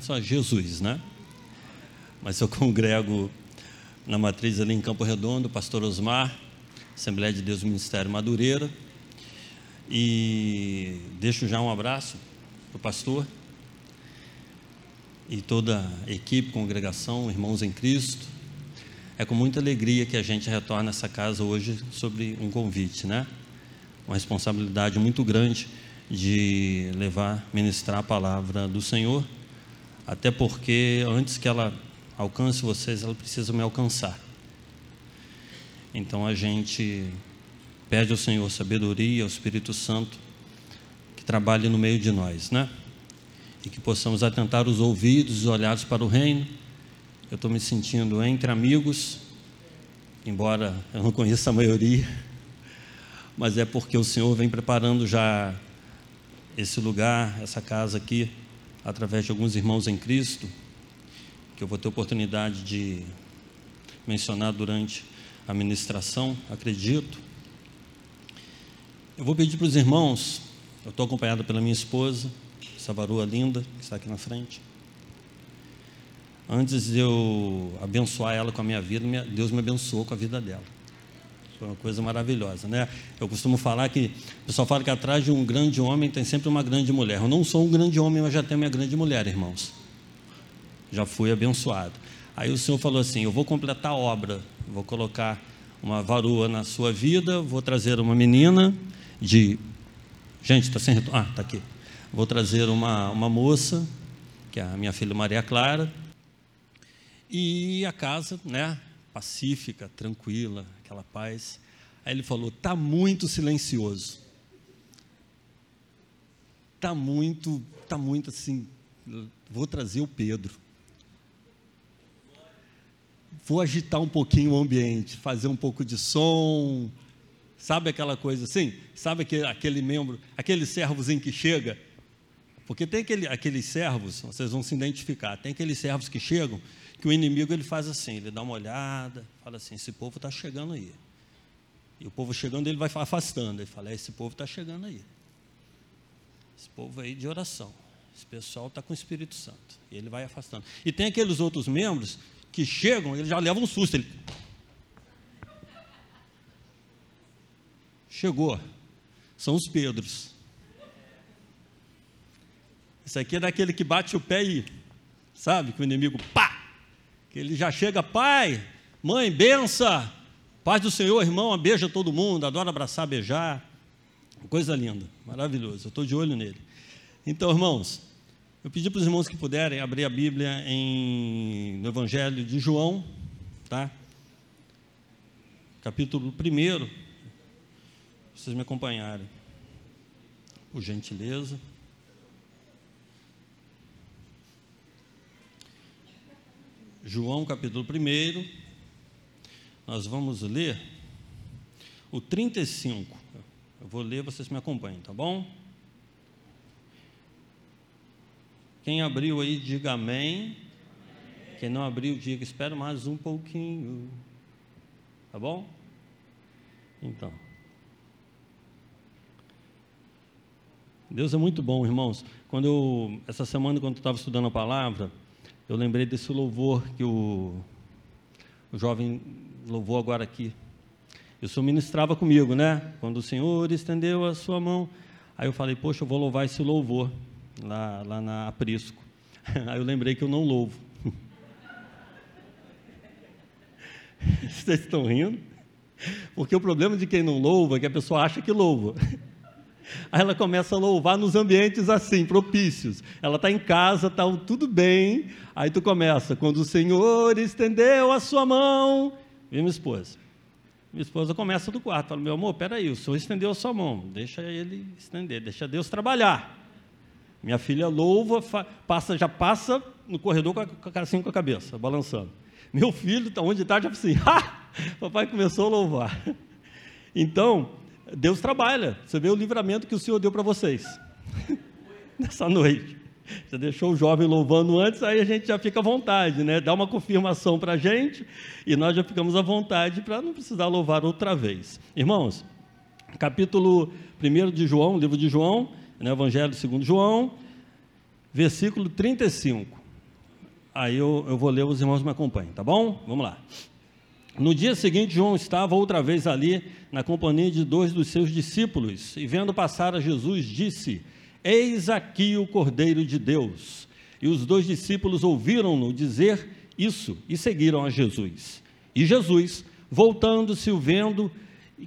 só Jesus, né? Mas eu congrego na matriz ali em Campo Redondo, Pastor Osmar, Assembleia de Deus Ministério Madureira. E deixo já um abraço para o pastor e toda a equipe, congregação, irmãos em Cristo. É com muita alegria que a gente retorna a essa casa hoje sobre um convite, né? Uma responsabilidade muito grande de levar, ministrar a palavra do Senhor até porque antes que ela alcance vocês, ela precisa me alcançar. Então a gente pede ao Senhor sabedoria, ao Espírito Santo, que trabalhe no meio de nós, né? E que possamos atentar os ouvidos os olhares para o reino. Eu estou me sentindo entre amigos, embora eu não conheça a maioria, mas é porque o Senhor vem preparando já esse lugar, essa casa aqui, através de alguns irmãos em Cristo, que eu vou ter oportunidade de mencionar durante a ministração, acredito. Eu vou pedir para os irmãos, eu estou acompanhado pela minha esposa, essa linda, que está aqui na frente. Antes de eu abençoar ela com a minha vida, Deus me abençoou com a vida dela. Foi uma coisa maravilhosa, né? Eu costumo falar que o pessoal fala que atrás de um grande homem tem sempre uma grande mulher. Eu não sou um grande homem, mas já tenho minha grande mulher, irmãos. Já fui abençoado. Aí o Senhor falou assim: Eu vou completar a obra, vou colocar uma varoa na sua vida, vou trazer uma menina de. Gente, está sem retorno. Ah, está aqui. Vou trazer uma, uma moça, que é a minha filha Maria Clara, e a casa, né? pacífica, tranquila, aquela paz. Aí ele falou: está muito silencioso. Está muito, está muito assim. Vou trazer o Pedro. Vou agitar um pouquinho o ambiente, fazer um pouco de som. Sabe aquela coisa assim? Sabe aquele, aquele membro, aquele servozinho que chega? Porque tem aquele, aqueles servos, vocês vão se identificar, tem aqueles servos que chegam que o inimigo ele faz assim, ele dá uma olhada, fala assim, esse povo está chegando aí. E o povo chegando, ele vai afastando. Ele fala, é, esse povo está chegando aí. Esse povo aí de oração. Esse pessoal está com o Espírito Santo. E ele vai afastando. E tem aqueles outros membros que chegam, ele já leva um susto. Ele... Chegou. São os Pedros. Isso aqui é daquele que bate o pé e, sabe, que o inimigo, pá, que ele já chega, pai, mãe, bença, paz do Senhor, irmão, beija todo mundo, adora abraçar, beijar, coisa linda, maravilhoso, eu estou de olho nele. Então, irmãos, eu pedi para os irmãos que puderem abrir a Bíblia em, no Evangelho de João, tá? Capítulo 1, vocês me acompanharem, por gentileza. João capítulo 1, nós vamos ler o 35. Eu vou ler, vocês me acompanham, tá bom? Quem abriu aí, diga amém. Quem não abriu, diga espera mais um pouquinho. Tá bom? Então. Deus é muito bom, irmãos. Quando eu, essa semana, quando eu estava estudando a palavra, eu lembrei desse louvor que o, o jovem louvou agora aqui. O senhor ministrava comigo, né? Quando o Senhor estendeu a sua mão. Aí eu falei, poxa, eu vou louvar esse louvor lá, lá na Aprisco. Aí eu lembrei que eu não louvo. Vocês estão rindo? Porque o problema de quem não louva é que a pessoa acha que louva. Aí ela começa a louvar nos ambientes assim, propícios. Ela está em casa, está tudo bem. Aí tu começa, quando o Senhor estendeu a sua mão. E minha esposa. Minha esposa começa do quarto, fala, meu amor, peraí, o Senhor estendeu a sua mão, deixa ele estender, deixa Deus trabalhar. Minha filha louva, passa, já passa no corredor com a, assim com a cabeça, balançando. Meu filho, tá onde está, já assim, ah, papai começou a louvar. Então, Deus trabalha. Você vê o livramento que o Senhor deu para vocês nessa noite. Você deixou o jovem louvando antes, aí a gente já fica à vontade, né? Dá uma confirmação para a gente e nós já ficamos à vontade para não precisar louvar outra vez. Irmãos, capítulo 1 de João, livro de João, né? Evangelho segundo João, versículo 35. Aí eu, eu vou ler, os irmãos me acompanhem, tá bom? Vamos lá. No dia seguinte, João estava outra vez ali, na companhia de dois dos seus discípulos, e vendo passar a Jesus, disse: Eis aqui o Cordeiro de Deus. E os dois discípulos ouviram-no dizer isso e seguiram a Jesus. E Jesus, voltando-se, o vendo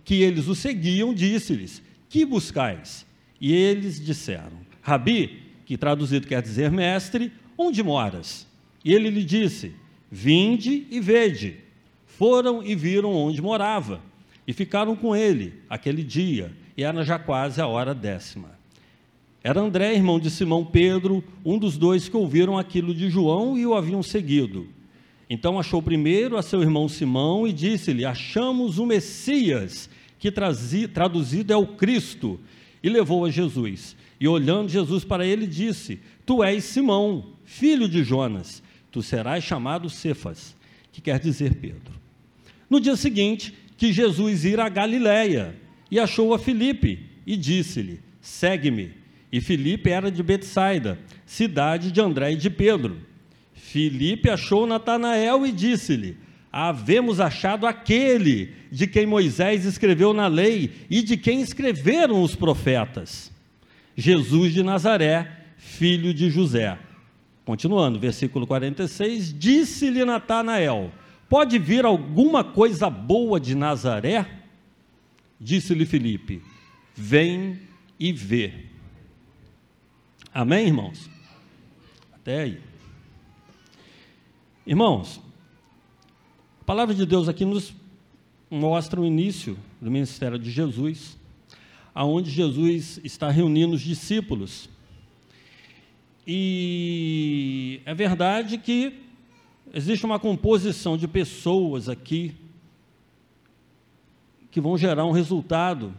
que eles o seguiam, disse-lhes: Que buscais? E eles disseram: Rabi, que traduzido quer dizer mestre, onde moras? E ele lhe disse: Vinde e vede. Foram e viram onde morava, e ficaram com ele aquele dia, e era já quase a hora décima. Era André, irmão de Simão Pedro, um dos dois que ouviram aquilo de João e o haviam seguido. Então achou primeiro a seu irmão Simão e disse-lhe: Achamos o Messias, que traduzido é o Cristo, e levou a Jesus. E olhando Jesus para ele, disse: Tu és Simão, filho de Jonas, tu serás chamado Cefas, que quer dizer Pedro. No dia seguinte, que Jesus ir a Galiléia, e achou a Filipe, e disse-lhe: Segue-me. E Filipe era de Betsaida, cidade de André e de Pedro. Filipe achou Natanael e disse-lhe: Havemos achado aquele de quem Moisés escreveu na lei e de quem escreveram os profetas. Jesus de Nazaré, filho de José. Continuando, versículo 46, disse-lhe Natanael: Pode vir alguma coisa boa de Nazaré? Disse-lhe Filipe: Vem e vê. Amém, irmãos? Até aí. Irmãos, a palavra de Deus aqui nos mostra o início do ministério de Jesus aonde Jesus está reunindo os discípulos. E é verdade que existe uma composição de pessoas aqui que vão gerar um resultado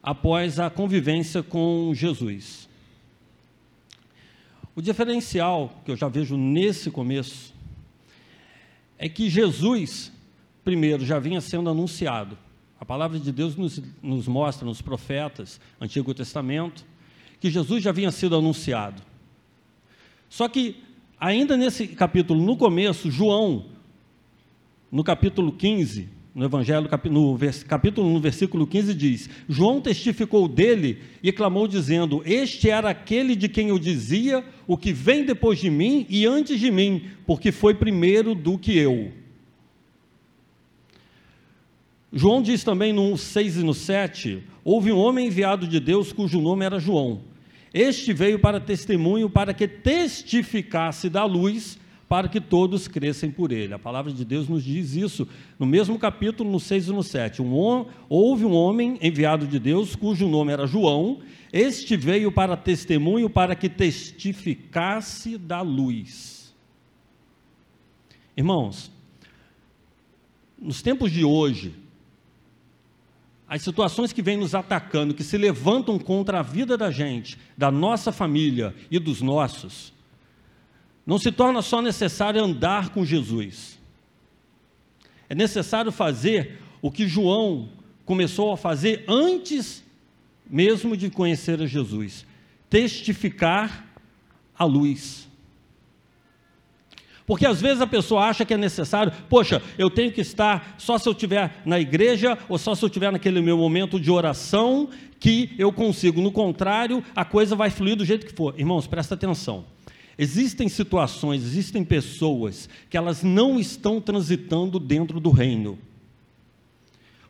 após a convivência com Jesus. O diferencial que eu já vejo nesse começo é que Jesus, primeiro, já vinha sendo anunciado. A palavra de Deus nos, nos mostra nos profetas, Antigo Testamento, que Jesus já havia sido anunciado. Só que, ainda nesse capítulo, no começo, João, no capítulo 15, no Evangelho, no capítulo, no versículo 15, diz: João testificou dele e clamou, dizendo: Este era aquele de quem eu dizia, o que vem depois de mim e antes de mim, porque foi primeiro do que eu. João diz também no 6 e no 7: houve um homem enviado de Deus cujo nome era João. Este veio para testemunho, para que testificasse da luz, para que todos crescem por ele. A palavra de Deus nos diz isso no mesmo capítulo, no 6 e no 7. Um, houve um homem enviado de Deus cujo nome era João. Este veio para testemunho, para que testificasse da luz. Irmãos, nos tempos de hoje, as situações que vêm nos atacando, que se levantam contra a vida da gente, da nossa família e dos nossos, não se torna só necessário andar com Jesus. É necessário fazer o que João começou a fazer antes mesmo de conhecer a Jesus: testificar a luz. Porque às vezes a pessoa acha que é necessário, poxa, eu tenho que estar só se eu estiver na igreja ou só se eu estiver naquele meu momento de oração que eu consigo. No contrário, a coisa vai fluir do jeito que for. Irmãos, presta atenção. Existem situações, existem pessoas que elas não estão transitando dentro do reino.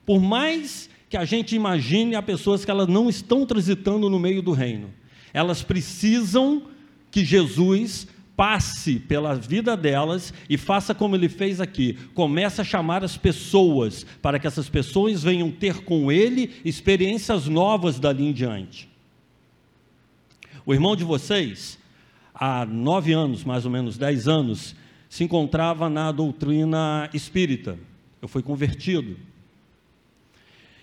Por mais que a gente imagine, há pessoas que elas não estão transitando no meio do reino. Elas precisam que Jesus passe pela vida delas e faça como ele fez aqui. Comece a chamar as pessoas para que essas pessoas venham ter com ele experiências novas dali em diante. O irmão de vocês, há nove anos, mais ou menos dez anos, se encontrava na doutrina espírita. Eu fui convertido.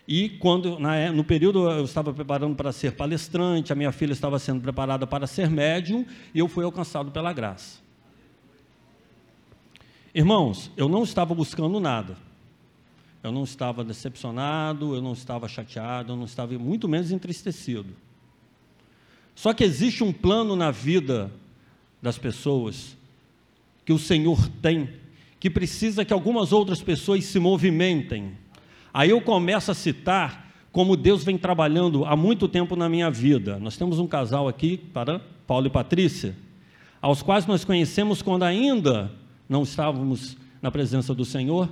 E quando, na, no período, eu estava preparando para ser palestrante, a minha filha estava sendo preparada para ser médium, e eu fui alcançado pela graça. Irmãos, eu não estava buscando nada. Eu não estava decepcionado, eu não estava chateado, eu não estava muito menos entristecido. Só que existe um plano na vida das pessoas que o Senhor tem, que precisa que algumas outras pessoas se movimentem. Aí eu começo a citar como Deus vem trabalhando há muito tempo na minha vida. Nós temos um casal aqui, para Paulo e Patrícia, aos quais nós conhecemos quando ainda não estávamos na presença do Senhor,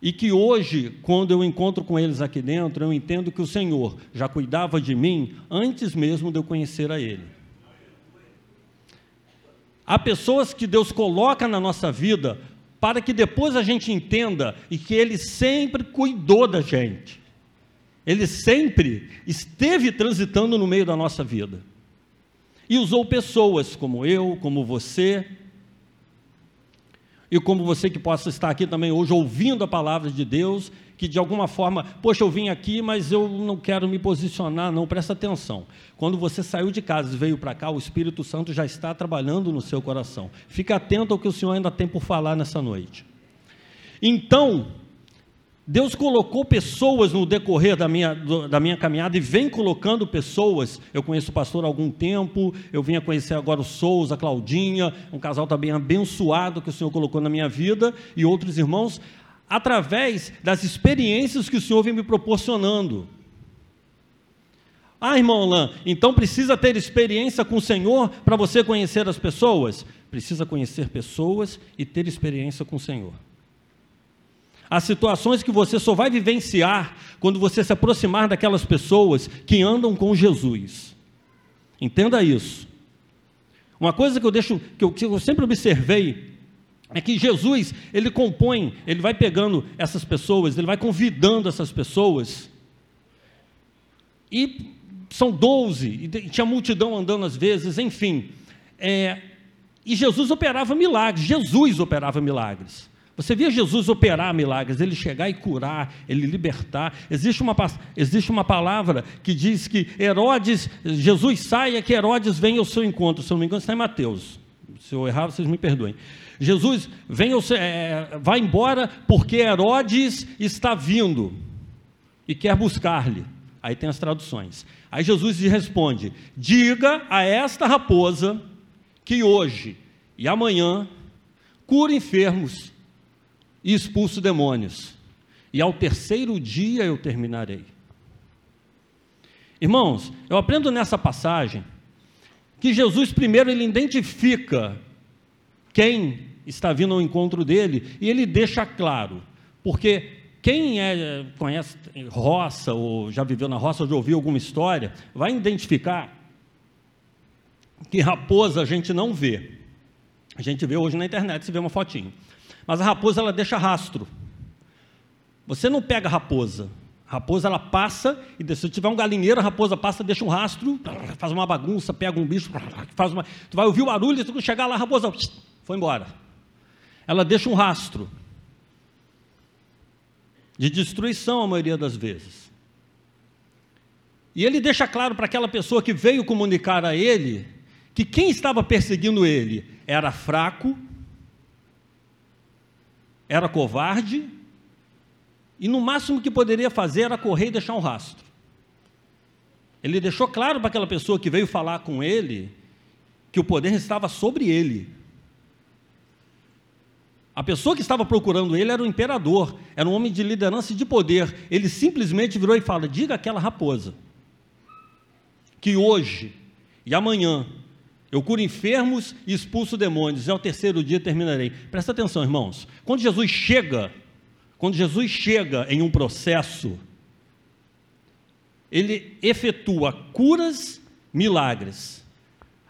e que hoje, quando eu encontro com eles aqui dentro, eu entendo que o Senhor já cuidava de mim antes mesmo de eu conhecer a Ele. Há pessoas que Deus coloca na nossa vida para que depois a gente entenda e que Ele sempre cuidou da gente. Ele sempre esteve transitando no meio da nossa vida. E usou pessoas como eu, como você, e como você que possa estar aqui também hoje ouvindo a palavra de Deus, que de alguma forma, poxa, eu vim aqui, mas eu não quero me posicionar, não, presta atenção. Quando você saiu de casa e veio para cá, o Espírito Santo já está trabalhando no seu coração. Fica atento ao que o Senhor ainda tem por falar nessa noite. Então, Deus colocou pessoas no decorrer da minha, da minha caminhada e vem colocando pessoas. Eu conheço o pastor há algum tempo, eu vim a conhecer agora o Souza, a Claudinha, um casal também abençoado que o Senhor colocou na minha vida e outros irmãos, através das experiências que o Senhor vem me proporcionando. Ah, irmão Alain, então precisa ter experiência com o Senhor para você conhecer as pessoas? Precisa conhecer pessoas e ter experiência com o Senhor. Há situações que você só vai vivenciar quando você se aproximar daquelas pessoas que andam com Jesus. Entenda isso. Uma coisa que eu deixo, que eu, que eu sempre observei, é que Jesus, ele compõe, ele vai pegando essas pessoas, ele vai convidando essas pessoas, e são doze, e tinha multidão andando às vezes, enfim. É, e Jesus operava milagres, Jesus operava milagres. Você via Jesus operar milagres, ele chegar e curar, ele libertar. Existe uma, existe uma palavra que diz que Herodes, Jesus saia que Herodes vem ao seu encontro. Se eu não me engano, está em Mateus. Se eu errar, vocês me perdoem. Jesus vem ao, é, vai embora porque Herodes está vindo e quer buscar-lhe. Aí tem as traduções. Aí Jesus lhe responde: Diga a esta raposa que hoje e amanhã cura enfermos e expulso demônios, e ao terceiro dia eu terminarei. Irmãos, eu aprendo nessa passagem que Jesus primeiro ele identifica quem está vindo ao encontro dele e ele deixa claro, porque quem é, conhece roça ou já viveu na roça ou já ouviu alguma história, vai identificar que raposa a gente não vê. A gente vê hoje na internet, se vê uma fotinho. Mas a raposa ela deixa rastro. Você não pega a raposa. A raposa ela passa e se tiver um galinheiro, a raposa passa, deixa um rastro, faz uma bagunça, pega um bicho, faz uma. Tu vai ouvir o barulho e tu chegar lá, a raposa foi embora. Ela deixa um rastro de destruição a maioria das vezes. E ele deixa claro para aquela pessoa que veio comunicar a ele que quem estava perseguindo ele era fraco, era covarde e no máximo que poderia fazer era correr e deixar um rastro. Ele deixou claro para aquela pessoa que veio falar com ele que o poder estava sobre ele. A pessoa que estava procurando ele era o imperador, era um homem de liderança e de poder. Ele simplesmente virou e fala: diga aquela raposa que hoje e amanhã eu curo enfermos e expulso demônios, e ao terceiro dia terminarei. Presta atenção, irmãos. Quando Jesus chega, quando Jesus chega em um processo, ele efetua curas, milagres.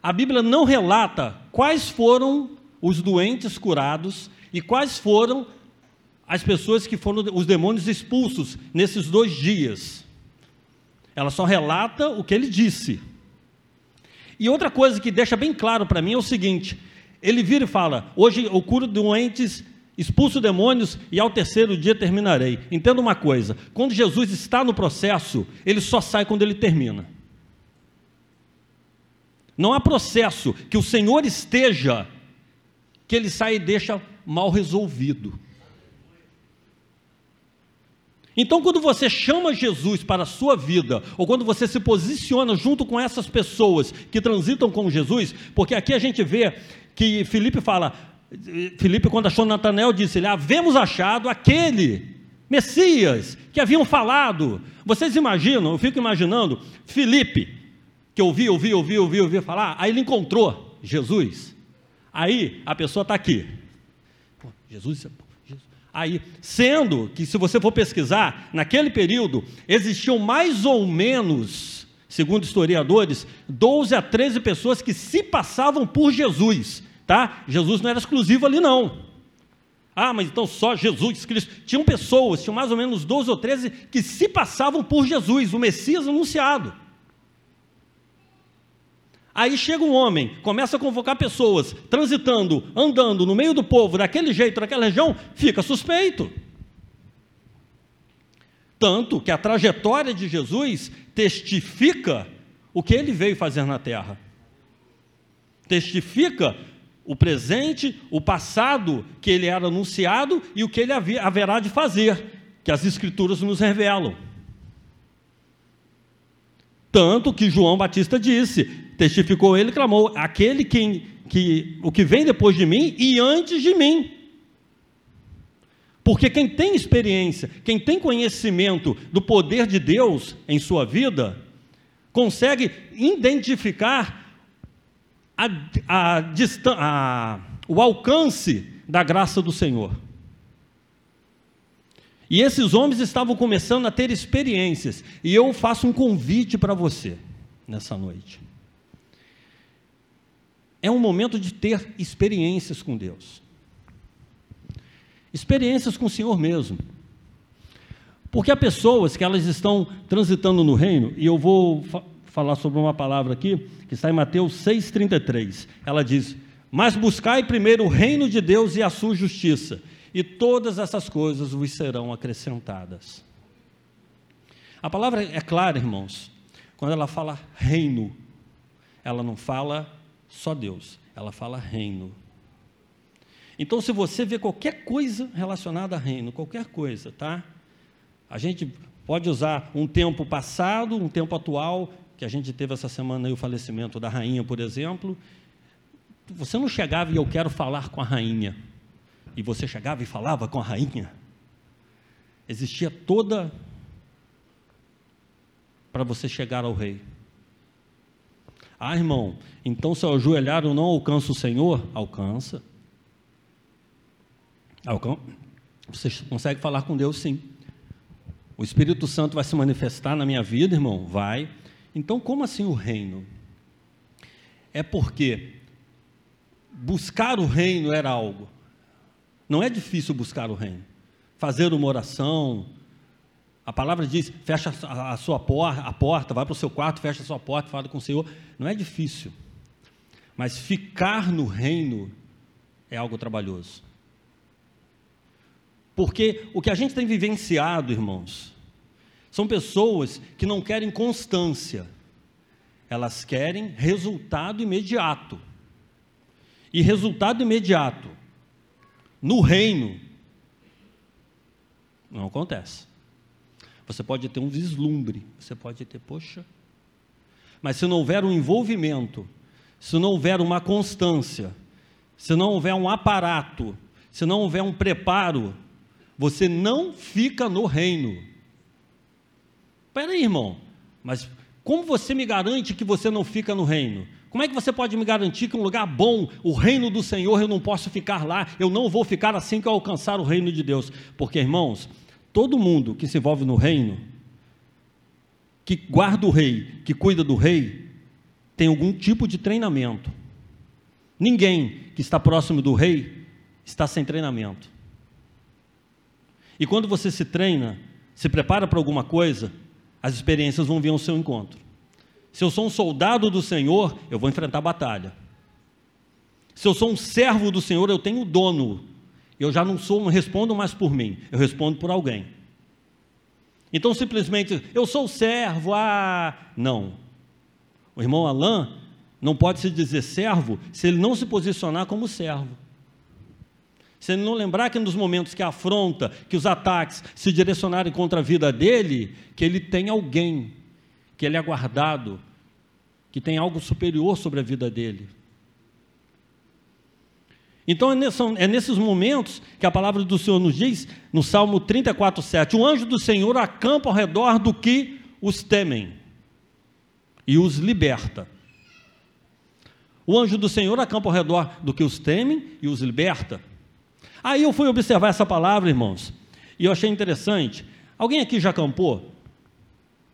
A Bíblia não relata quais foram os doentes curados e quais foram as pessoas que foram os demônios expulsos nesses dois dias. Ela só relata o que ele disse. E outra coisa que deixa bem claro para mim é o seguinte: ele vira e fala: Hoje eu curo doentes, expulso demônios e ao terceiro dia terminarei. Entenda uma coisa: quando Jesus está no processo, ele só sai quando ele termina. Não há processo que o Senhor esteja, que ele sai e deixa mal resolvido. Então, quando você chama Jesus para a sua vida, ou quando você se posiciona junto com essas pessoas que transitam com Jesus, porque aqui a gente vê que Felipe fala, Felipe, quando achou Natanael, disse: ele, Havemos achado aquele Messias que haviam falado. Vocês imaginam, eu fico imaginando, Felipe, que ouvi, ouvi, ouvi, ouvi, ouvi falar, aí ele encontrou Jesus. Aí a pessoa está aqui. Pô, Jesus. Aí, sendo que, se você for pesquisar, naquele período existiam mais ou menos, segundo historiadores, 12 a 13 pessoas que se passavam por Jesus tá? Jesus não era exclusivo ali não. Ah, mas então só Jesus Cristo. Tinham pessoas, tinham mais ou menos 12 ou 13 que se passavam por Jesus, o Messias anunciado. Aí chega um homem, começa a convocar pessoas, transitando, andando no meio do povo, daquele jeito, daquela região, fica suspeito. Tanto que a trajetória de Jesus testifica o que ele veio fazer na terra. Testifica o presente, o passado que ele era anunciado e o que ele haverá de fazer, que as Escrituras nos revelam. Tanto que João Batista disse, testificou ele, clamou: aquele que, que o que vem depois de mim e antes de mim. Porque quem tem experiência, quem tem conhecimento do poder de Deus em sua vida, consegue identificar a, a, a, o alcance da graça do Senhor. E esses homens estavam começando a ter experiências. E eu faço um convite para você nessa noite. É um momento de ter experiências com Deus. Experiências com o Senhor mesmo. Porque há pessoas que elas estão transitando no reino, e eu vou falar sobre uma palavra aqui, que está em Mateus 6,33. Ela diz: Mas buscai primeiro o reino de Deus e a sua justiça, e todas essas coisas vos serão acrescentadas. A palavra é clara, irmãos, quando ela fala reino, ela não fala só Deus, ela fala reino. Então, se você vê qualquer coisa relacionada a reino, qualquer coisa, tá? A gente pode usar um tempo passado, um tempo atual que a gente teve essa semana aí o falecimento da rainha, por exemplo, você não chegava e eu quero falar com a rainha, e você chegava e falava com a rainha. Existia toda para você chegar ao rei. Ah, irmão, então se eu ajoelhar eu não alcanço o Senhor? Alcança. Alcan você consegue falar com Deus sim. O Espírito Santo vai se manifestar na minha vida, irmão? Vai. Então, como assim o reino? É porque buscar o reino era algo. Não é difícil buscar o reino. Fazer uma oração. A palavra diz: fecha a sua porta, a porta, vai para o seu quarto, fecha a sua porta, fala com o Senhor. Não é difícil. Mas ficar no reino é algo trabalhoso. Porque o que a gente tem vivenciado, irmãos, são pessoas que não querem constância, elas querem resultado imediato. E resultado imediato no reino não acontece. Você pode ter um vislumbre, você pode ter, poxa, mas se não houver um envolvimento, se não houver uma constância, se não houver um aparato, se não houver um preparo, você não fica no reino. Espera aí, irmão, mas como você me garante que você não fica no reino? Como é que você pode me garantir que um lugar bom, o reino do Senhor, eu não posso ficar lá, eu não vou ficar assim que eu alcançar o reino de Deus? Porque, irmãos, todo mundo que se envolve no reino, que guarda o rei, que cuida do rei, tem algum tipo de treinamento. Ninguém que está próximo do rei está sem treinamento. E quando você se treina, se prepara para alguma coisa, as experiências vão vir ao seu encontro. Se eu sou um soldado do Senhor, eu vou enfrentar batalha. Se eu sou um servo do Senhor, eu tenho dono. Eu já não sou, não respondo mais por mim, eu respondo por alguém. Então simplesmente, eu sou servo, ah, não. O irmão Alain não pode se dizer servo se ele não se posicionar como servo. se ele não lembrar que nos momentos que a afronta, que os ataques se direcionarem contra a vida dele, que ele tem alguém, que ele é guardado, que tem algo superior sobre a vida dele. Então é, é nesses momentos que a palavra do Senhor nos diz, no Salmo 34, 7, o anjo do Senhor acampa ao redor do que os temem e os liberta. O anjo do Senhor acampa ao redor do que os temem e os liberta. Aí eu fui observar essa palavra, irmãos, e eu achei interessante. Alguém aqui já acampou?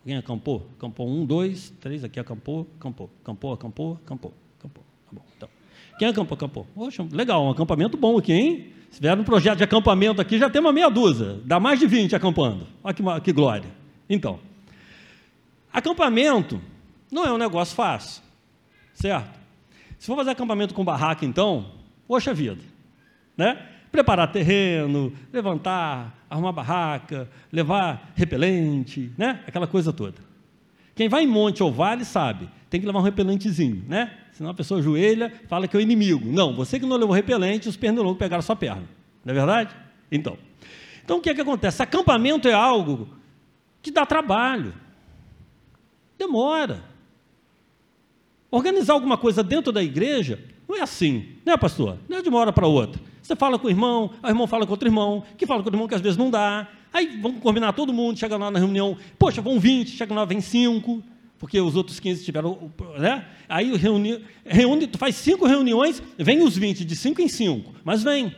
Alguém acampou? Acampou um, dois, três, aqui acampou, acampou, acampou, acampou, acampou, acampou. Tá bom, então. Quem acampou, acampou? Poxa, legal, um acampamento bom aqui, hein? Se vier um projeto de acampamento aqui, já tem uma meia dúzia, dá mais de 20 acampando. Olha que, que glória. Então, acampamento não é um negócio fácil, certo? Se for fazer acampamento com barraca, então, poxa vida, né? preparar terreno, levantar, arrumar barraca, levar repelente, né? Aquela coisa toda. Quem vai em monte ou vale sabe, tem que levar um repelentezinho, né? Senão a pessoa joelha, fala que é o inimigo. Não, você que não levou repelente, os pernilongos pegaram sua perna. Não é verdade? Então. Então o que é que acontece? Acampamento é algo que dá trabalho. Demora. Organizar alguma coisa dentro da igreja não é assim, né, pastor? Não é de uma hora para outra. Você fala com o irmão, o irmão fala com outro irmão, que fala com outro irmão que às vezes não dá. Aí vamos combinar todo mundo, chega lá na reunião, poxa, vão 20, chega lá, vem 5, porque os outros 15 tiveram. Né? Aí reúne, reúne, faz cinco reuniões, vem os 20, de 5 em 5, mas vem.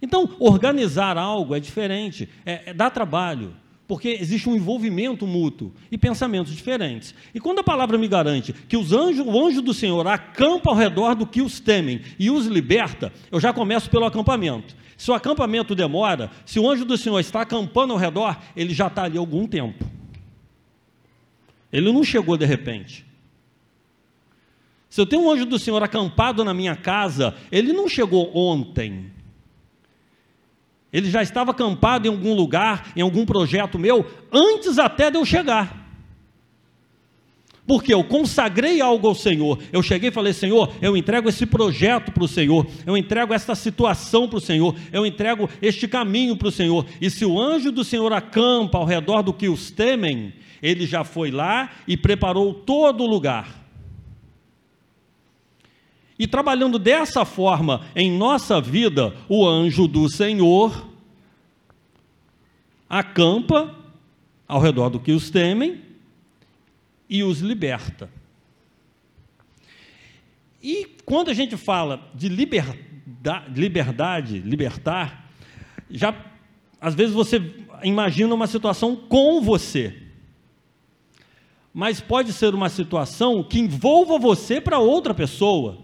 Então, organizar algo é diferente, é, é dá trabalho porque existe um envolvimento mútuo e pensamentos diferentes. E quando a palavra me garante que os anjos, o anjo do Senhor acampa ao redor do que os temem e os liberta, eu já começo pelo acampamento. Se o acampamento demora, se o anjo do Senhor está acampando ao redor, ele já está ali algum tempo. Ele não chegou de repente. Se eu tenho um anjo do Senhor acampado na minha casa, ele não chegou ontem. Ele já estava acampado em algum lugar, em algum projeto meu, antes até de eu chegar. Porque eu consagrei algo ao Senhor. Eu cheguei e falei: Senhor, eu entrego esse projeto para o Senhor, eu entrego esta situação para o Senhor, eu entrego este caminho para o Senhor. E se o anjo do Senhor acampa ao redor do que os temem, ele já foi lá e preparou todo o lugar. E trabalhando dessa forma em nossa vida, o anjo do Senhor acampa ao redor do que os temem e os liberta. E quando a gente fala de liberdade, libertar, já às vezes você imagina uma situação com você. Mas pode ser uma situação que envolva você para outra pessoa.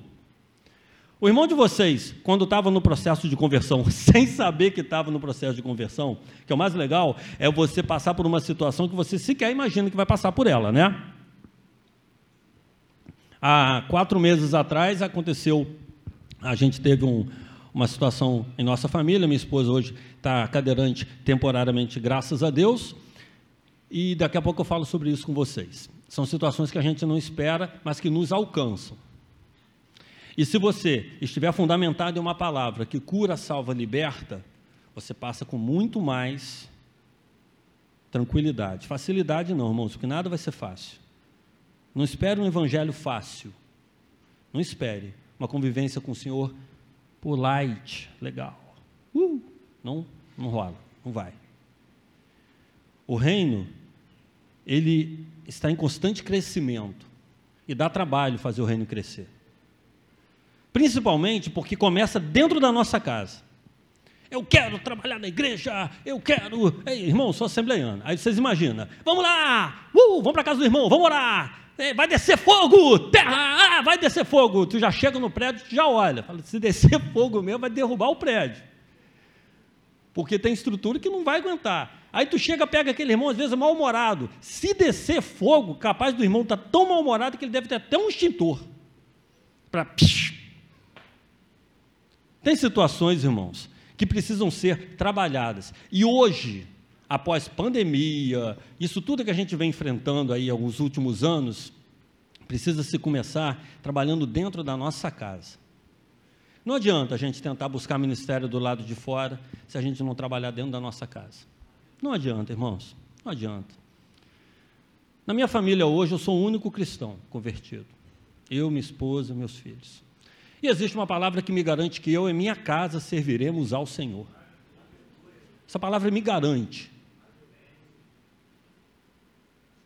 O irmão de vocês, quando estava no processo de conversão, sem saber que estava no processo de conversão, que é o mais legal, é você passar por uma situação que você sequer imagina que vai passar por ela, né? Há quatro meses atrás aconteceu, a gente teve um, uma situação em nossa família, minha esposa hoje está cadeirante temporariamente, graças a Deus, e daqui a pouco eu falo sobre isso com vocês. São situações que a gente não espera, mas que nos alcançam. E se você estiver fundamentado em uma palavra que cura, salva, liberta, você passa com muito mais tranquilidade. Facilidade não, irmãos, porque nada vai ser fácil. Não espere um evangelho fácil. Não espere uma convivência com o Senhor por light, legal. Uh, não, não rola, não vai. O reino, ele está em constante crescimento e dá trabalho fazer o reino crescer. Principalmente porque começa dentro da nossa casa. Eu quero trabalhar na igreja, eu quero. Ei, irmão, sou assembleiano. Aí vocês imaginam, vamos lá, uh, vamos para casa do irmão, vamos orar. Vai descer fogo, terra, ah, vai descer fogo. Tu já chega no prédio, tu já olha. Fala, se descer fogo mesmo, vai derrubar o prédio. Porque tem estrutura que não vai aguentar. Aí tu chega, pega aquele irmão, às vezes mal-humorado. Se descer fogo, capaz do irmão estar tá tão mal-humorado que ele deve ter até um extintor. Para tem situações, irmãos, que precisam ser trabalhadas. E hoje, após pandemia, isso tudo que a gente vem enfrentando aí alguns últimos anos, precisa se começar trabalhando dentro da nossa casa. Não adianta a gente tentar buscar ministério do lado de fora se a gente não trabalhar dentro da nossa casa. Não adianta, irmãos, não adianta. Na minha família hoje eu sou o único cristão convertido. Eu, minha esposa, meus filhos. E existe uma palavra que me garante que eu e minha casa serviremos ao Senhor. Essa palavra me garante.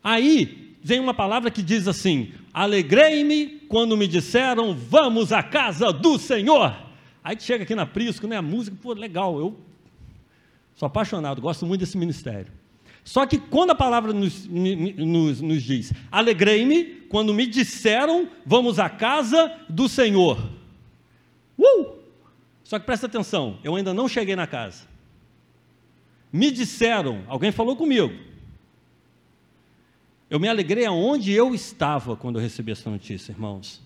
Aí vem uma palavra que diz assim: Alegrei-me quando me disseram, vamos à casa do Senhor. Aí chega aqui na Prisco, né? A música, pô, legal, eu sou apaixonado, gosto muito desse ministério. Só que quando a palavra nos, nos, nos diz, alegrei-me quando me disseram, vamos à casa do Senhor. Uh! Só que presta atenção, eu ainda não cheguei na casa. Me disseram, alguém falou comigo. Eu me alegrei aonde eu estava quando eu recebi essa notícia, irmãos.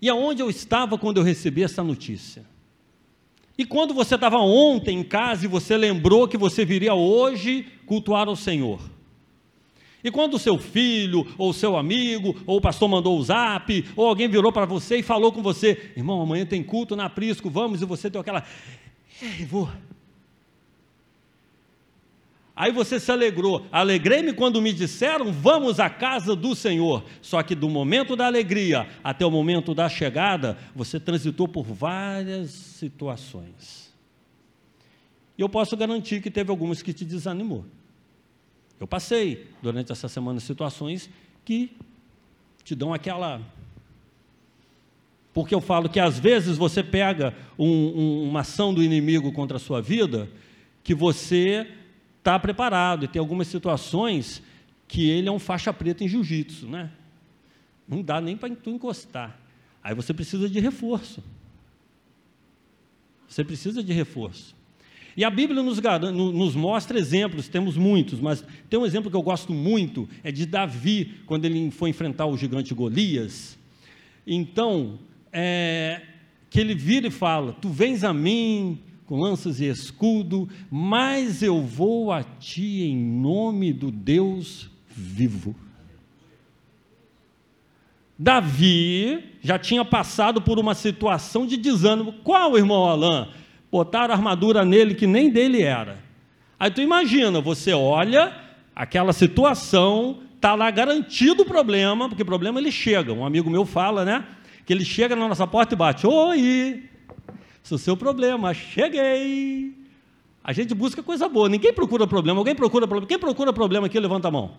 E aonde eu estava quando eu recebi essa notícia? E quando você estava ontem em casa e você lembrou que você viria hoje cultuar ao Senhor? E quando o seu filho, ou o seu amigo, ou o pastor mandou o zap, ou alguém virou para você e falou com você, irmão, amanhã tem culto na Prisco, vamos, e você deu aquela, é, vou. Aí você se alegrou. Alegrei-me quando me disseram, vamos à casa do Senhor. Só que do momento da alegria até o momento da chegada, você transitou por várias situações. E eu posso garantir que teve algumas que te desanimou. Eu passei durante essa semana situações que te dão aquela. Porque eu falo que às vezes você pega um, um, uma ação do inimigo contra a sua vida que você está preparado, e tem algumas situações que ele é um faixa preta em jiu-jitsu, né? Não dá nem para tu encostar. Aí você precisa de reforço. Você precisa de reforço. E a Bíblia nos, nos, mostra exemplos, temos muitos, mas tem um exemplo que eu gosto muito, é de Davi, quando ele foi enfrentar o gigante Golias. Então, é, que ele vira e fala: Tu vens a mim com lanças e escudo, mas eu vou a ti em nome do Deus vivo. Davi já tinha passado por uma situação de desânimo. Qual, irmão Alain? botaram armadura nele que nem dele era. Aí tu imagina, você olha aquela situação, tá lá garantido o problema, porque o problema ele chega. Um amigo meu fala, né? Que ele chega na nossa porta e bate: Oi, isso é o seu problema, cheguei. A gente busca coisa boa, ninguém procura problema, alguém procura problema. Quem procura problema aqui, levanta a mão.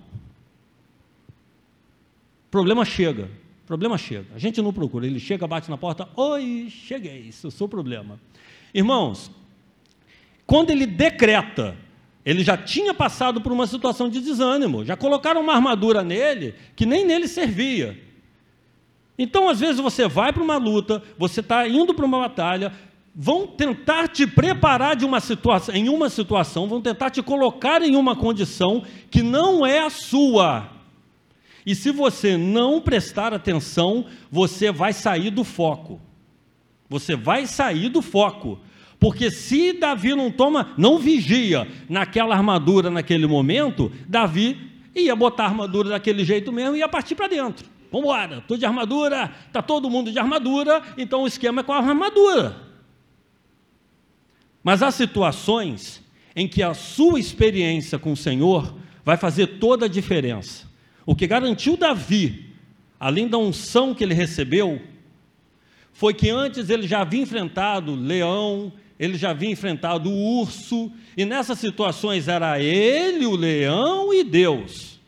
Problema chega, problema chega. A gente não procura, ele chega, bate na porta, oi, cheguei, isso é o seu problema. Irmãos, quando ele decreta, ele já tinha passado por uma situação de desânimo, já colocaram uma armadura nele que nem nele servia. Então, às vezes, você vai para uma luta, você está indo para uma batalha, vão tentar te preparar de uma situação, em uma situação, vão tentar te colocar em uma condição que não é a sua. E se você não prestar atenção, você vai sair do foco. Você vai sair do foco. Porque se Davi não toma, não vigia naquela armadura naquele momento, Davi ia botar a armadura daquele jeito mesmo e ia partir para dentro. Vamos embora, estou de armadura, está todo mundo de armadura, então o esquema é com a armadura. Mas há situações em que a sua experiência com o Senhor vai fazer toda a diferença. O que garantiu Davi, além da unção que ele recebeu, foi que antes ele já havia enfrentado leão, ele já havia enfrentado o urso, e nessas situações era ele, o leão e Deus.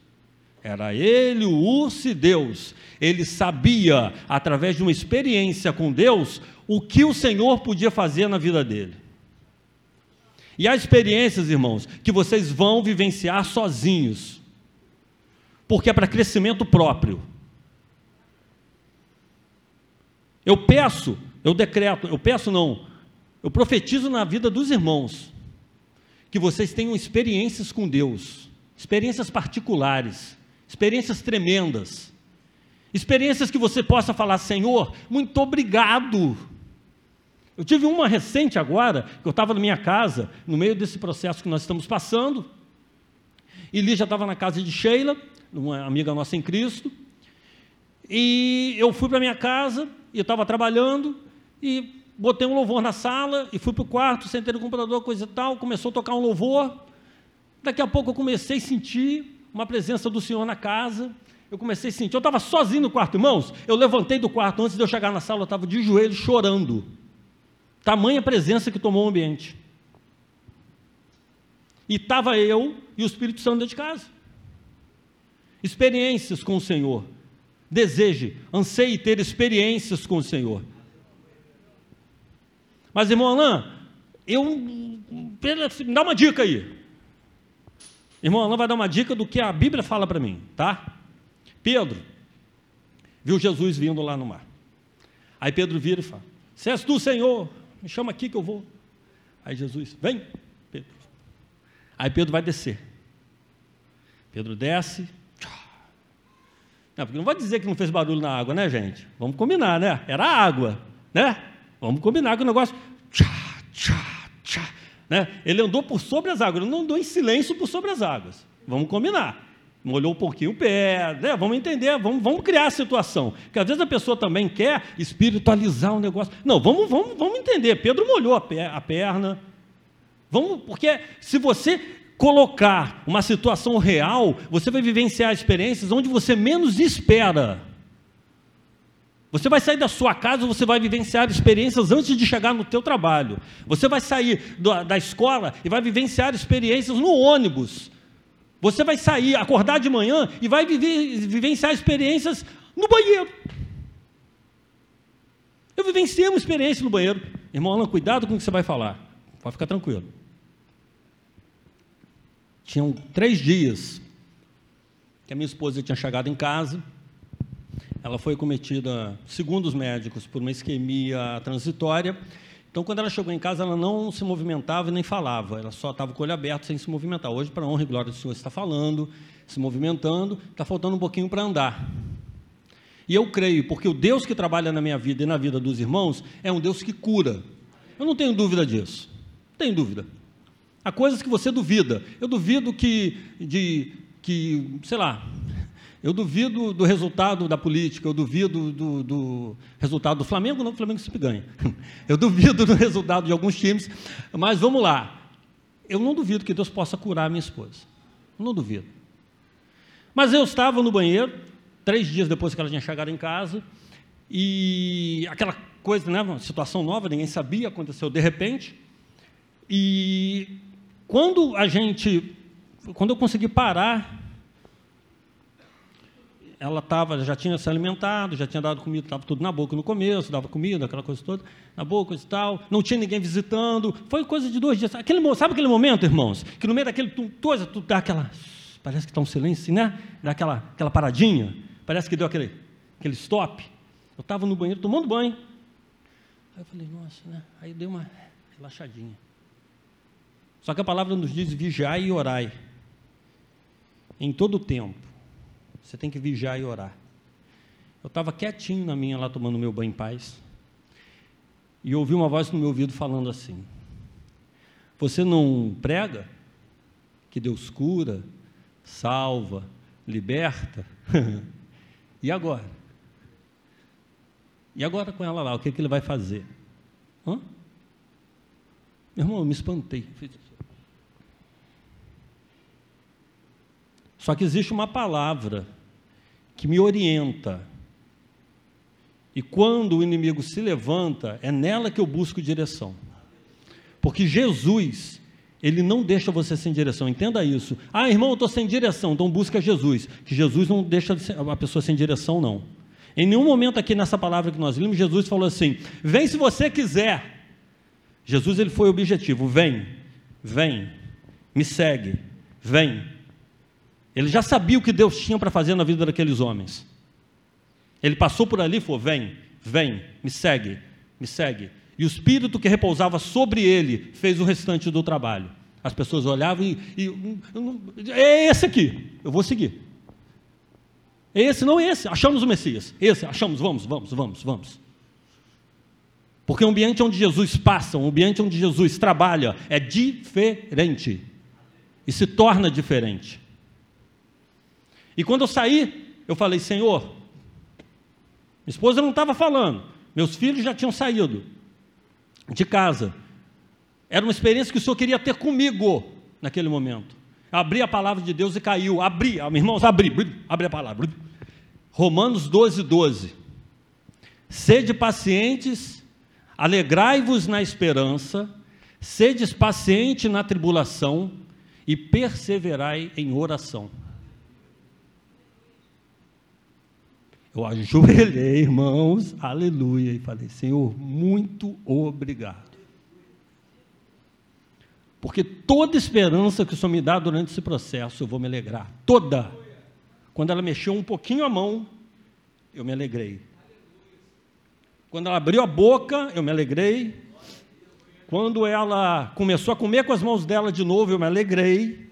Era ele, o urso e Deus. Ele sabia, através de uma experiência com Deus, o que o Senhor podia fazer na vida dele. E há experiências, irmãos, que vocês vão vivenciar sozinhos, porque é para crescimento próprio. Eu peço, eu decreto, eu peço não, eu profetizo na vida dos irmãos que vocês tenham experiências com Deus, experiências particulares, experiências tremendas, experiências que você possa falar, Senhor, muito obrigado. Eu tive uma recente agora, que eu estava na minha casa, no meio desse processo que nós estamos passando, e Lígia estava na casa de Sheila, uma amiga nossa em Cristo, e eu fui para minha casa, e eu estava trabalhando, e botei um louvor na sala e fui para o quarto, sentei no computador, coisa e tal, começou a tocar um louvor. Daqui a pouco eu comecei a sentir uma presença do Senhor na casa. Eu comecei a sentir, eu estava sozinho no quarto, irmãos. Eu levantei do quarto, antes de eu chegar na sala, eu estava de joelhos chorando. Tamanha presença que tomou o ambiente. E estava eu e o Espírito Santo dentro de casa. Experiências com o Senhor. Deseje, anseie ter experiências com o Senhor. Mas, irmão Alain, eu. Me dá uma dica aí. Irmão Alain vai dar uma dica do que a Bíblia fala para mim, tá? Pedro viu Jesus vindo lá no mar. Aí Pedro vira e fala: Se és tu, Senhor, me chama aqui que eu vou. Aí Jesus, vem, Pedro. Aí Pedro vai descer. Pedro desce. Não, porque não vai dizer que não fez barulho na água, né, gente? Vamos combinar, né? Era água, né? Vamos combinar que o negócio. Tchá, tchá, tchá, né? Ele andou por sobre as águas, ele não andou em silêncio por sobre as águas. Vamos combinar. Molhou um pouquinho o pé, né? vamos entender, vamos, vamos criar a situação. Porque às vezes a pessoa também quer espiritualizar o negócio. Não, vamos, vamos, vamos entender. Pedro molhou a, a perna. Vamos, porque se você colocar uma situação real, você vai vivenciar experiências onde você menos espera. Você vai sair da sua casa, você vai vivenciar experiências antes de chegar no teu trabalho. Você vai sair da escola e vai vivenciar experiências no ônibus. Você vai sair, acordar de manhã e vai viver, vivenciar experiências no banheiro. Eu vivenciei uma experiência no banheiro. Irmão Alan, cuidado com o que você vai falar. Pode ficar tranquilo. Tinham três dias que a minha esposa tinha chegado em casa ela foi cometida, segundo os médicos, por uma isquemia transitória. Então, quando ela chegou em casa, ela não se movimentava e nem falava, ela só estava com o olho aberto, sem se movimentar. Hoje, para a honra e glória do Senhor, está falando, se movimentando, está faltando um pouquinho para andar. E eu creio, porque o Deus que trabalha na minha vida e na vida dos irmãos é um Deus que cura. Eu não tenho dúvida disso. Não tenho dúvida. Há coisas que você duvida. Eu duvido que, de, que sei lá, eu duvido do resultado da política, eu duvido do, do resultado do Flamengo, não, o Flamengo sempre ganha. Eu duvido do resultado de alguns times, mas vamos lá. Eu não duvido que Deus possa curar a minha esposa. Não duvido. Mas eu estava no banheiro, três dias depois que ela tinha chegado em casa, e aquela coisa, né, uma situação nova, ninguém sabia, aconteceu de repente. E quando a gente, quando eu consegui parar ela tava, já tinha se alimentado, já tinha dado comida, estava tudo na boca no começo, dava comida, aquela coisa toda, na boca e tal, não tinha ninguém visitando, foi coisa de dois dias. Aquele, sabe aquele momento, irmãos, que no meio daquele coisa, tu dá aquela, parece que está um silêncio, né? Dá aquela, aquela paradinha, parece que deu aquele, aquele stop. Eu estava no banheiro tomando banho, aí eu falei, nossa, né? Aí deu uma relaxadinha. Só que a palavra nos diz vigiai e orai, em todo o tempo você tem que vigiar e orar. Eu estava quietinho na minha lá tomando meu banho em paz. E ouvi uma voz no meu ouvido falando assim: Você não prega que Deus cura, salva, liberta? e agora? E agora com ela lá, o que, que ele vai fazer? Hã? Meu irmão, eu me espantei. Só que existe uma palavra que me orienta. E quando o inimigo se levanta, é nela que eu busco direção. Porque Jesus, ele não deixa você sem direção, entenda isso. Ah, irmão, eu estou sem direção, então busca Jesus. Que Jesus não deixa a pessoa sem direção, não. Em nenhum momento aqui nessa palavra que nós lemos, Jesus falou assim: vem se você quiser. Jesus ele foi objetivo: vem, vem, me segue, vem. Ele já sabia o que Deus tinha para fazer na vida daqueles homens. Ele passou por ali e falou: Vem, vem, me segue, me segue. E o espírito que repousava sobre ele fez o restante do trabalho. As pessoas olhavam e, e é esse aqui, eu vou seguir. É esse, não é esse, achamos o Messias. Esse, achamos, vamos, vamos, vamos, vamos. Porque o ambiente onde Jesus passa, o ambiente onde Jesus trabalha, é diferente. E se torna diferente. E quando eu saí, eu falei, Senhor, minha esposa não estava falando, Meus filhos já tinham saído de casa. Era uma experiência que o Senhor queria ter comigo naquele momento. Abri a palavra de Deus e caiu. Abri, ah, irmãos, abri, abri a palavra. Romanos 12, 12. Sede pacientes, alegrai-vos na esperança, sedes paciente na tribulação e perseverai em oração. Eu ajoelhei, irmãos, aleluia, e falei: Senhor, muito obrigado. Porque toda esperança que o Senhor me dá durante esse processo, eu vou me alegrar. Toda. Quando ela mexeu um pouquinho a mão, eu me alegrei. Quando ela abriu a boca, eu me alegrei. Quando ela começou a comer com as mãos dela de novo, eu me alegrei.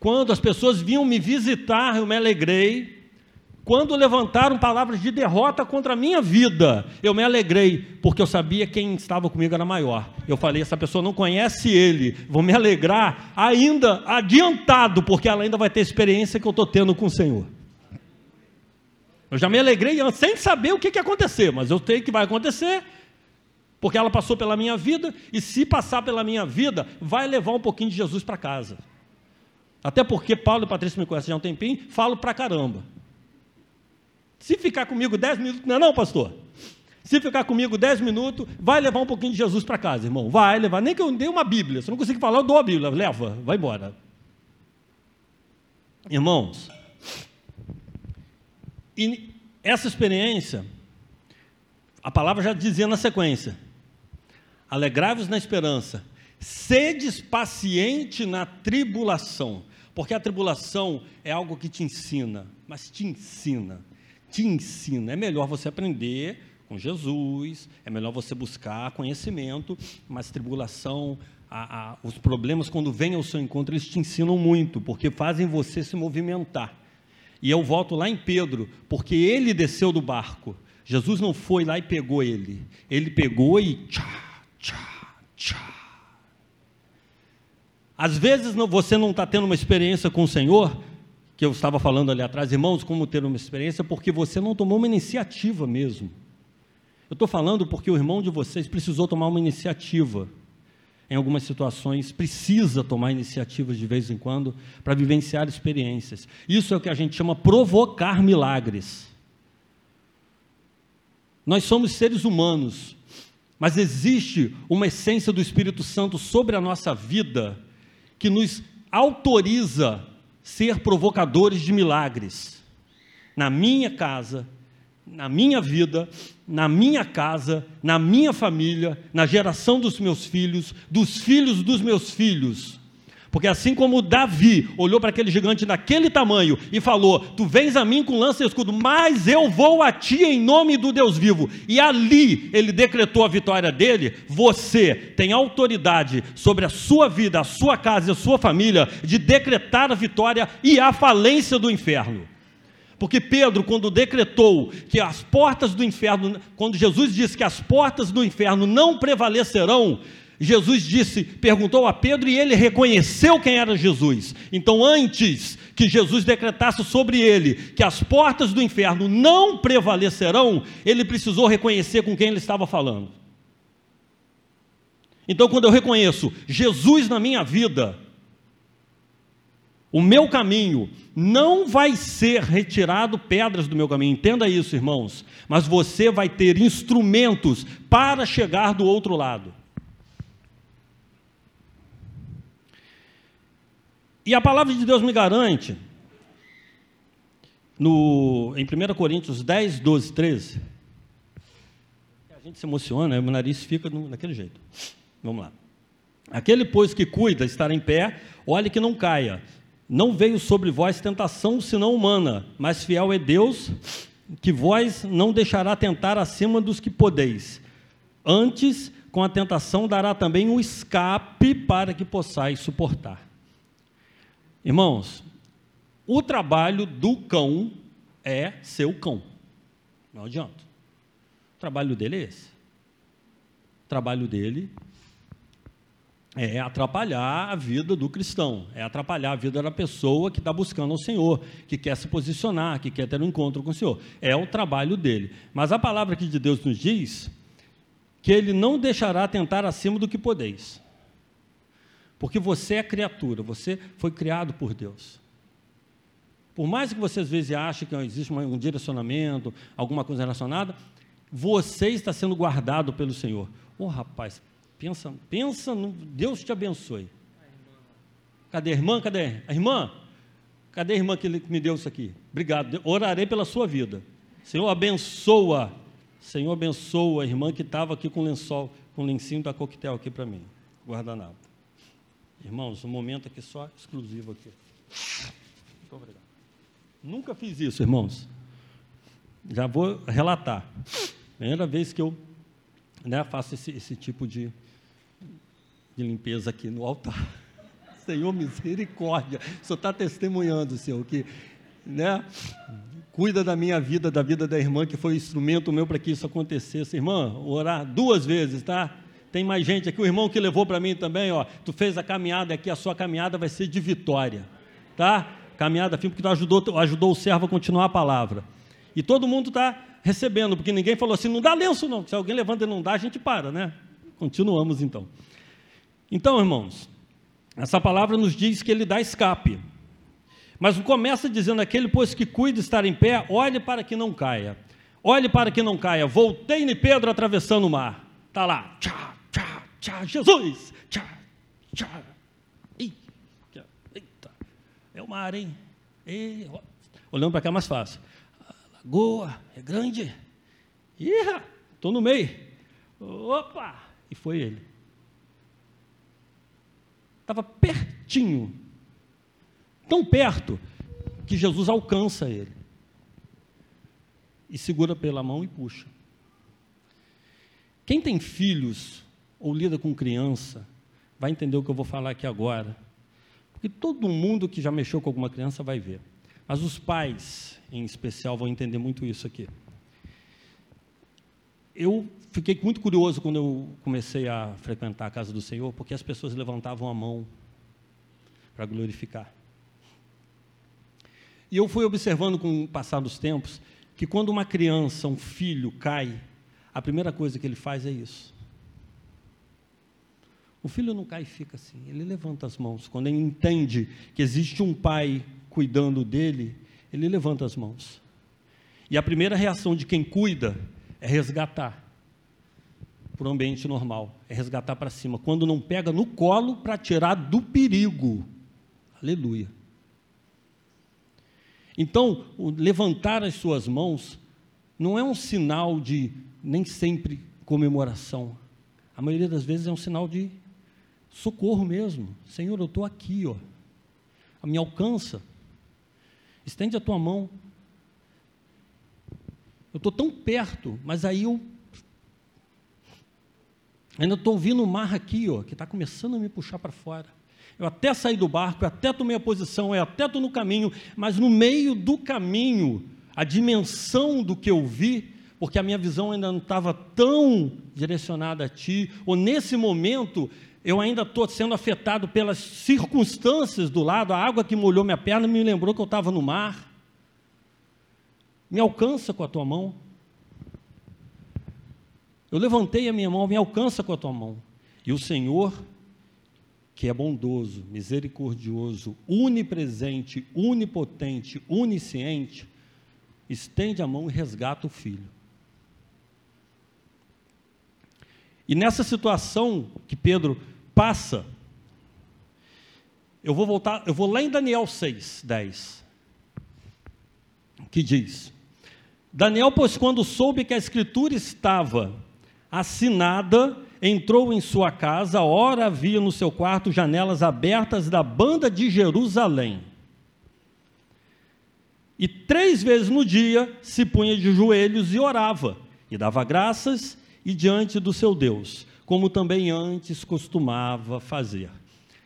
Quando as pessoas vinham me visitar, eu me alegrei. Quando levantaram palavras de derrota contra a minha vida, eu me alegrei, porque eu sabia quem estava comigo era maior. Eu falei: essa pessoa não conhece ele, vou me alegrar ainda adiantado, porque ela ainda vai ter experiência que eu estou tendo com o Senhor. Eu já me alegrei sem saber o que, que ia acontecer, mas eu sei que vai acontecer, porque ela passou pela minha vida, e se passar pela minha vida, vai levar um pouquinho de Jesus para casa. Até porque Paulo e Patrícia me conhecem já há um tempinho, falo para caramba. Se ficar comigo dez minutos, não é não, pastor? Se ficar comigo dez minutos, vai levar um pouquinho de Jesus para casa, irmão. Vai levar. Nem que eu dê uma Bíblia. Se eu não conseguir falar, eu dou a Bíblia. Leva, vai embora. Irmãos, e essa experiência, a palavra já dizia na sequência: alegrai-vos na esperança, sedes paciente na tribulação, porque a tribulação é algo que te ensina, mas te ensina te ensina. É melhor você aprender com Jesus, é melhor você buscar conhecimento, mas tribulação, a, a, os problemas, quando vêm ao seu encontro, eles te ensinam muito, porque fazem você se movimentar. E eu volto lá em Pedro, porque ele desceu do barco. Jesus não foi lá e pegou ele. Ele pegou e tchá, tchá, tchá. Às vezes você não está tendo uma experiência com o Senhor, que eu estava falando ali atrás, irmãos, como ter uma experiência, porque você não tomou uma iniciativa mesmo. Eu estou falando porque o irmão de vocês precisou tomar uma iniciativa. Em algumas situações, precisa tomar iniciativas de vez em quando para vivenciar experiências. Isso é o que a gente chama provocar milagres. Nós somos seres humanos, mas existe uma essência do Espírito Santo sobre a nossa vida que nos autoriza ser provocadores de milagres na minha casa, na minha vida, na minha casa, na minha família, na geração dos meus filhos, dos filhos dos meus filhos. Porque assim como Davi olhou para aquele gigante daquele tamanho e falou: Tu vens a mim com lança e escudo, mas eu vou a ti em nome do Deus vivo. E ali ele decretou a vitória dele. Você tem autoridade sobre a sua vida, a sua casa e a sua família de decretar a vitória e a falência do inferno. Porque Pedro, quando decretou que as portas do inferno, quando Jesus disse que as portas do inferno não prevalecerão, Jesus disse, perguntou a Pedro e ele reconheceu quem era Jesus. Então, antes que Jesus decretasse sobre ele que as portas do inferno não prevalecerão, ele precisou reconhecer com quem ele estava falando. Então, quando eu reconheço Jesus na minha vida, o meu caminho não vai ser retirado pedras do meu caminho, entenda isso, irmãos, mas você vai ter instrumentos para chegar do outro lado. E a palavra de Deus me garante, no, em 1 Coríntios 10, 12, 13, a gente se emociona, o nariz fica no, daquele jeito. Vamos lá. Aquele, pois, que cuida estar em pé, olhe que não caia. Não veio sobre vós tentação senão humana, mas fiel é Deus, que vós não deixará tentar acima dos que podeis. Antes, com a tentação, dará também um escape para que possais suportar. Irmãos, o trabalho do cão é ser o cão. Não adianta. O trabalho dele é esse. O trabalho dele é atrapalhar a vida do cristão, é atrapalhar a vida da pessoa que está buscando o Senhor, que quer se posicionar, que quer ter um encontro com o Senhor. É o trabalho dele. Mas a palavra aqui de Deus nos diz que ele não deixará tentar acima do que podeis. Porque você é criatura, você foi criado por Deus. Por mais que você às vezes ache que existe um direcionamento, alguma coisa relacionada, você está sendo guardado pelo Senhor. Ô oh, rapaz, pensa, pensa, no, Deus te abençoe. Cadê a irmã? Cadê a irmã? Cadê a irmã que me deu isso aqui? Obrigado. Orarei pela sua vida. Senhor, abençoa. Senhor, abençoa a irmã que estava aqui com lençol, com lencinho da coquetel aqui para mim. Guardanapo. Irmãos, um momento aqui só exclusivo aqui. Muito obrigado. Nunca fiz isso, irmãos. Já vou relatar. Primeira vez que eu né, faço esse, esse tipo de, de limpeza aqui no altar. Senhor, misericórdia. O Senhor está testemunhando, Senhor, que né, cuida da minha vida, da vida da irmã, que foi instrumento meu para que isso acontecesse. Irmã, orar duas vezes, tá? Tem mais gente aqui, o irmão que levou para mim também, ó. Tu fez a caminhada aqui, a sua caminhada vai ser de vitória, tá? Caminhada firme, porque tu ajudou, ajudou o servo a continuar a palavra. E todo mundo está recebendo, porque ninguém falou assim, não dá lenço não. Se alguém levanta e não dá, a gente para, né? Continuamos então. Então, irmãos, essa palavra nos diz que ele dá escape. Mas começa dizendo aquele, pois que cuida estar em pé, olhe para que não caia. Olhe para que não caia. Voltei-me Pedro atravessando o mar. Está lá. Tchá, tchá, tchá, Jesus. Tchá, tchá. Eita, é o mar, hein? E, olhando para cá é mais fácil. Goa, é grande. Ih, estou no meio. Opa! E foi ele. Estava pertinho. Tão perto que Jesus alcança ele. E segura pela mão e puxa. Quem tem filhos ou lida com criança, vai entender o que eu vou falar aqui agora. Porque todo mundo que já mexeu com alguma criança vai ver. Mas os pais, em especial, vão entender muito isso aqui. Eu fiquei muito curioso quando eu comecei a frequentar a casa do Senhor, porque as pessoas levantavam a mão para glorificar. E eu fui observando com o passar dos tempos que quando uma criança, um filho, cai, a primeira coisa que ele faz é isso. O filho não cai e fica assim, ele levanta as mãos. Quando ele entende que existe um pai cuidando dele, ele levanta as mãos. E a primeira reação de quem cuida é resgatar para o ambiente normal, é resgatar para cima. Quando não pega no colo para tirar do perigo. Aleluia. Então, levantar as suas mãos não é um sinal de nem sempre comemoração. A maioria das vezes é um sinal de socorro mesmo. Senhor, eu estou aqui, ó. Me alcança. Estende a tua mão. Eu estou tão perto, mas aí eu ainda estou ouvindo o mar aqui, ó, que está começando a me puxar para fora. Eu até saí do barco, eu até tomei a posição, eu até estou no caminho, mas no meio do caminho, a dimensão do que eu vi, porque a minha visão ainda não estava tão direcionada a ti, ou nesse momento eu ainda estou sendo afetado pelas circunstâncias do lado, a água que molhou minha perna me lembrou que eu estava no mar. Me alcança com a tua mão. Eu levantei a minha mão, me alcança com a tua mão. E o Senhor, que é bondoso, misericordioso, unipresente, unipotente, onisciente, estende a mão e resgata o filho. E nessa situação que Pedro passa. Eu vou voltar, eu vou lá em Daniel 6, 10, que diz: Daniel, pois quando soube que a escritura estava assinada, entrou em sua casa, ora havia no seu quarto janelas abertas da banda de Jerusalém. E três vezes no dia se punha de joelhos e orava, e dava graças e diante do seu Deus como também antes costumava fazer.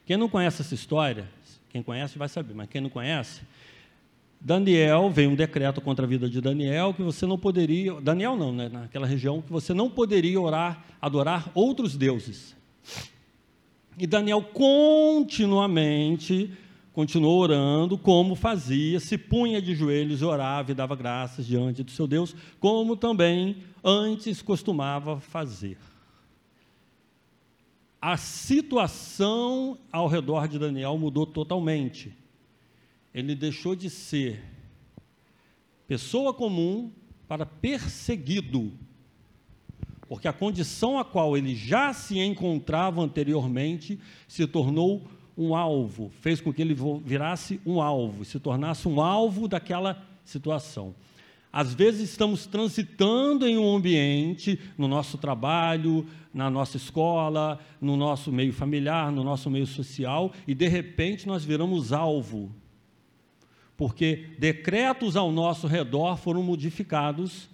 Quem não conhece essa história, quem conhece vai saber, mas quem não conhece, Daniel, veio um decreto contra a vida de Daniel que você não poderia, Daniel não, né, naquela região, que você não poderia orar, adorar outros deuses. E Daniel continuamente continuou orando como fazia, se punha de joelhos orava e dava graças diante do seu Deus, como também antes costumava fazer. A situação ao redor de Daniel mudou totalmente. Ele deixou de ser pessoa comum para perseguido, porque a condição a qual ele já se encontrava anteriormente se tornou um alvo, fez com que ele virasse um alvo, se tornasse um alvo daquela situação. Às vezes estamos transitando em um ambiente, no nosso trabalho, na nossa escola, no nosso meio familiar, no nosso meio social, e de repente nós viramos alvo. Porque decretos ao nosso redor foram modificados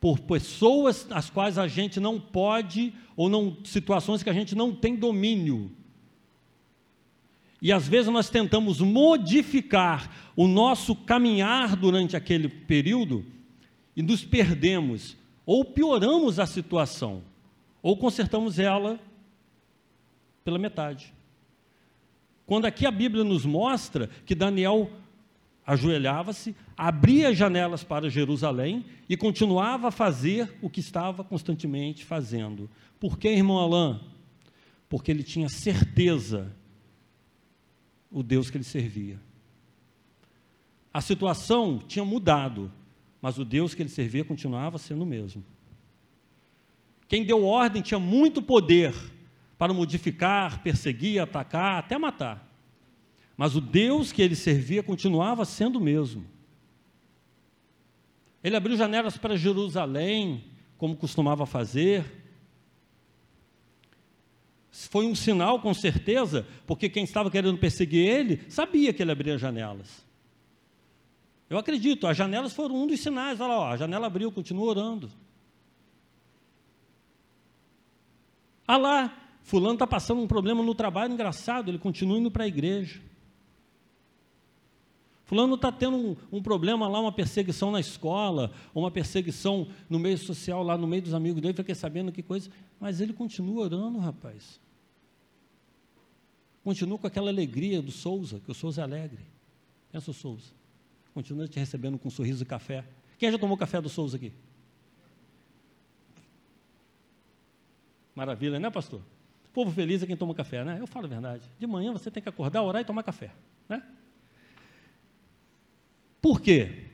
por pessoas as quais a gente não pode, ou não, situações que a gente não tem domínio. E às vezes nós tentamos modificar o nosso caminhar durante aquele período e nos perdemos, ou pioramos a situação, ou consertamos ela pela metade. Quando aqui a Bíblia nos mostra que Daniel ajoelhava-se, abria janelas para Jerusalém e continuava a fazer o que estava constantemente fazendo. Por que, irmão Alain? Porque ele tinha certeza o Deus que ele servia. A situação tinha mudado, mas o Deus que ele servia continuava sendo o mesmo. Quem deu ordem tinha muito poder para modificar, perseguir, atacar, até matar. Mas o Deus que ele servia continuava sendo o mesmo. Ele abriu janelas para Jerusalém, como costumava fazer, foi um sinal, com certeza, porque quem estava querendo perseguir ele sabia que ele abria janelas. Eu acredito, as janelas foram um dos sinais. Olha lá, a janela abriu, continua orando. Ah lá, fulano está passando um problema no trabalho engraçado, ele continua indo para a igreja. Fulano está tendo um, um, problema lá, uma perseguição na escola, uma perseguição no meio social, lá no meio dos amigos dele, fiquei sabendo que coisa, mas ele continua orando, rapaz. Continua com aquela alegria do Souza, que o Souza é alegre. Pensa o Souza. Continua te recebendo com um sorriso e café. Quem já tomou café do Souza aqui? Maravilha, né, pastor? O povo feliz é quem toma café, né? Eu falo a verdade. De manhã você tem que acordar, orar e tomar café, né? Por quê?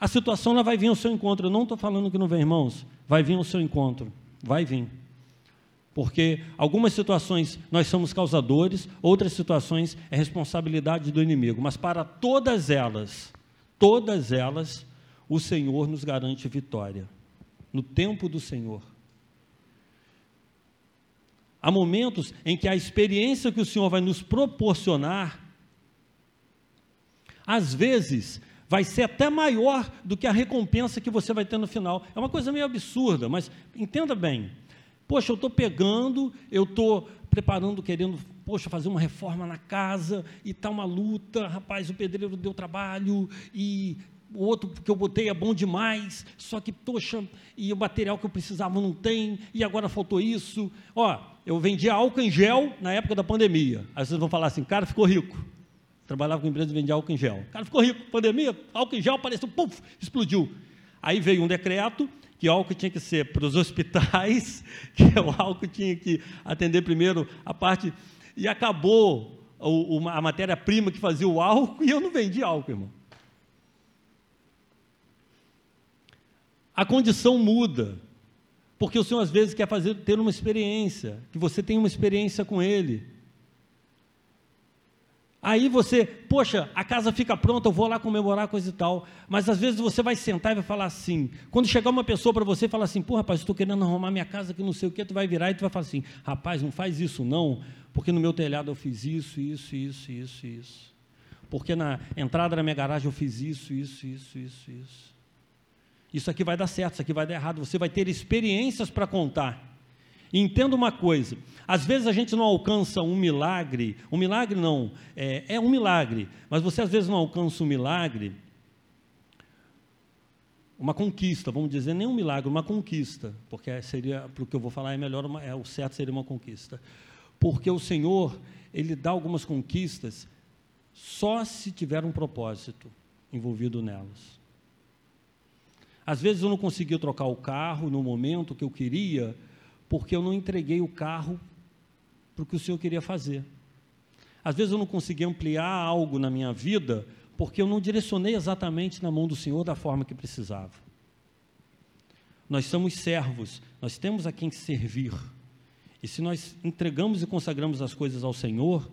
A situação ela vai vir ao seu encontro. Eu não estou falando que não vem, irmãos. Vai vir ao seu encontro. Vai vir porque algumas situações nós somos causadores, outras situações é responsabilidade do inimigo, mas para todas elas, todas elas, o Senhor nos garante vitória, no tempo do Senhor. Há momentos em que a experiência que o Senhor vai nos proporcionar, às vezes, vai ser até maior do que a recompensa que você vai ter no final. É uma coisa meio absurda, mas entenda bem. Poxa, eu estou pegando, eu estou preparando, querendo, poxa, fazer uma reforma na casa e está uma luta, rapaz, o pedreiro deu trabalho e o outro que eu botei é bom demais, só que, poxa, e o material que eu precisava não tem, e agora faltou isso. Ó, eu vendia álcool em gel na época da pandemia. Aí vocês vão falar assim, cara, ficou rico. Trabalhava com empresa e vendia álcool em gel. Cara, ficou rico, pandemia, álcool em gel apareceu, puf, explodiu. Aí veio um decreto que álcool tinha que ser para os hospitais, que o álcool tinha que atender primeiro a parte. E acabou o, a matéria-prima que fazia o álcool e eu não vendi álcool, irmão. A condição muda, porque o Senhor às vezes quer fazer ter uma experiência, que você tenha uma experiência com Ele. Aí você, poxa, a casa fica pronta, eu vou lá comemorar coisa e tal. Mas às vezes você vai sentar e vai falar assim. Quando chegar uma pessoa para você e falar assim, pô, rapaz, estou querendo arrumar minha casa que não sei o que, tu vai virar e tu vai falar assim, rapaz, não faz isso não, porque no meu telhado eu fiz isso, isso, isso, isso, isso. Porque na entrada da minha garagem eu fiz isso, isso, isso, isso, isso. Isso aqui vai dar certo, isso aqui vai dar errado. Você vai ter experiências para contar. E entenda uma coisa: às vezes a gente não alcança um milagre, um milagre não, é, é um milagre, mas você às vezes não alcança um milagre, uma conquista, vamos dizer, nem um milagre, uma conquista, porque seria, para o que eu vou falar, é melhor, uma, é, o certo seria uma conquista. porque o Senhor, Ele dá algumas conquistas só se tiver um propósito envolvido nelas. Às vezes eu não conseguia trocar o carro no momento que eu queria, porque eu não entreguei o carro para o que o Senhor queria fazer. Às vezes eu não conseguia ampliar algo na minha vida, porque eu não direcionei exatamente na mão do Senhor da forma que precisava. Nós somos servos, nós temos a quem servir. E se nós entregamos e consagramos as coisas ao Senhor,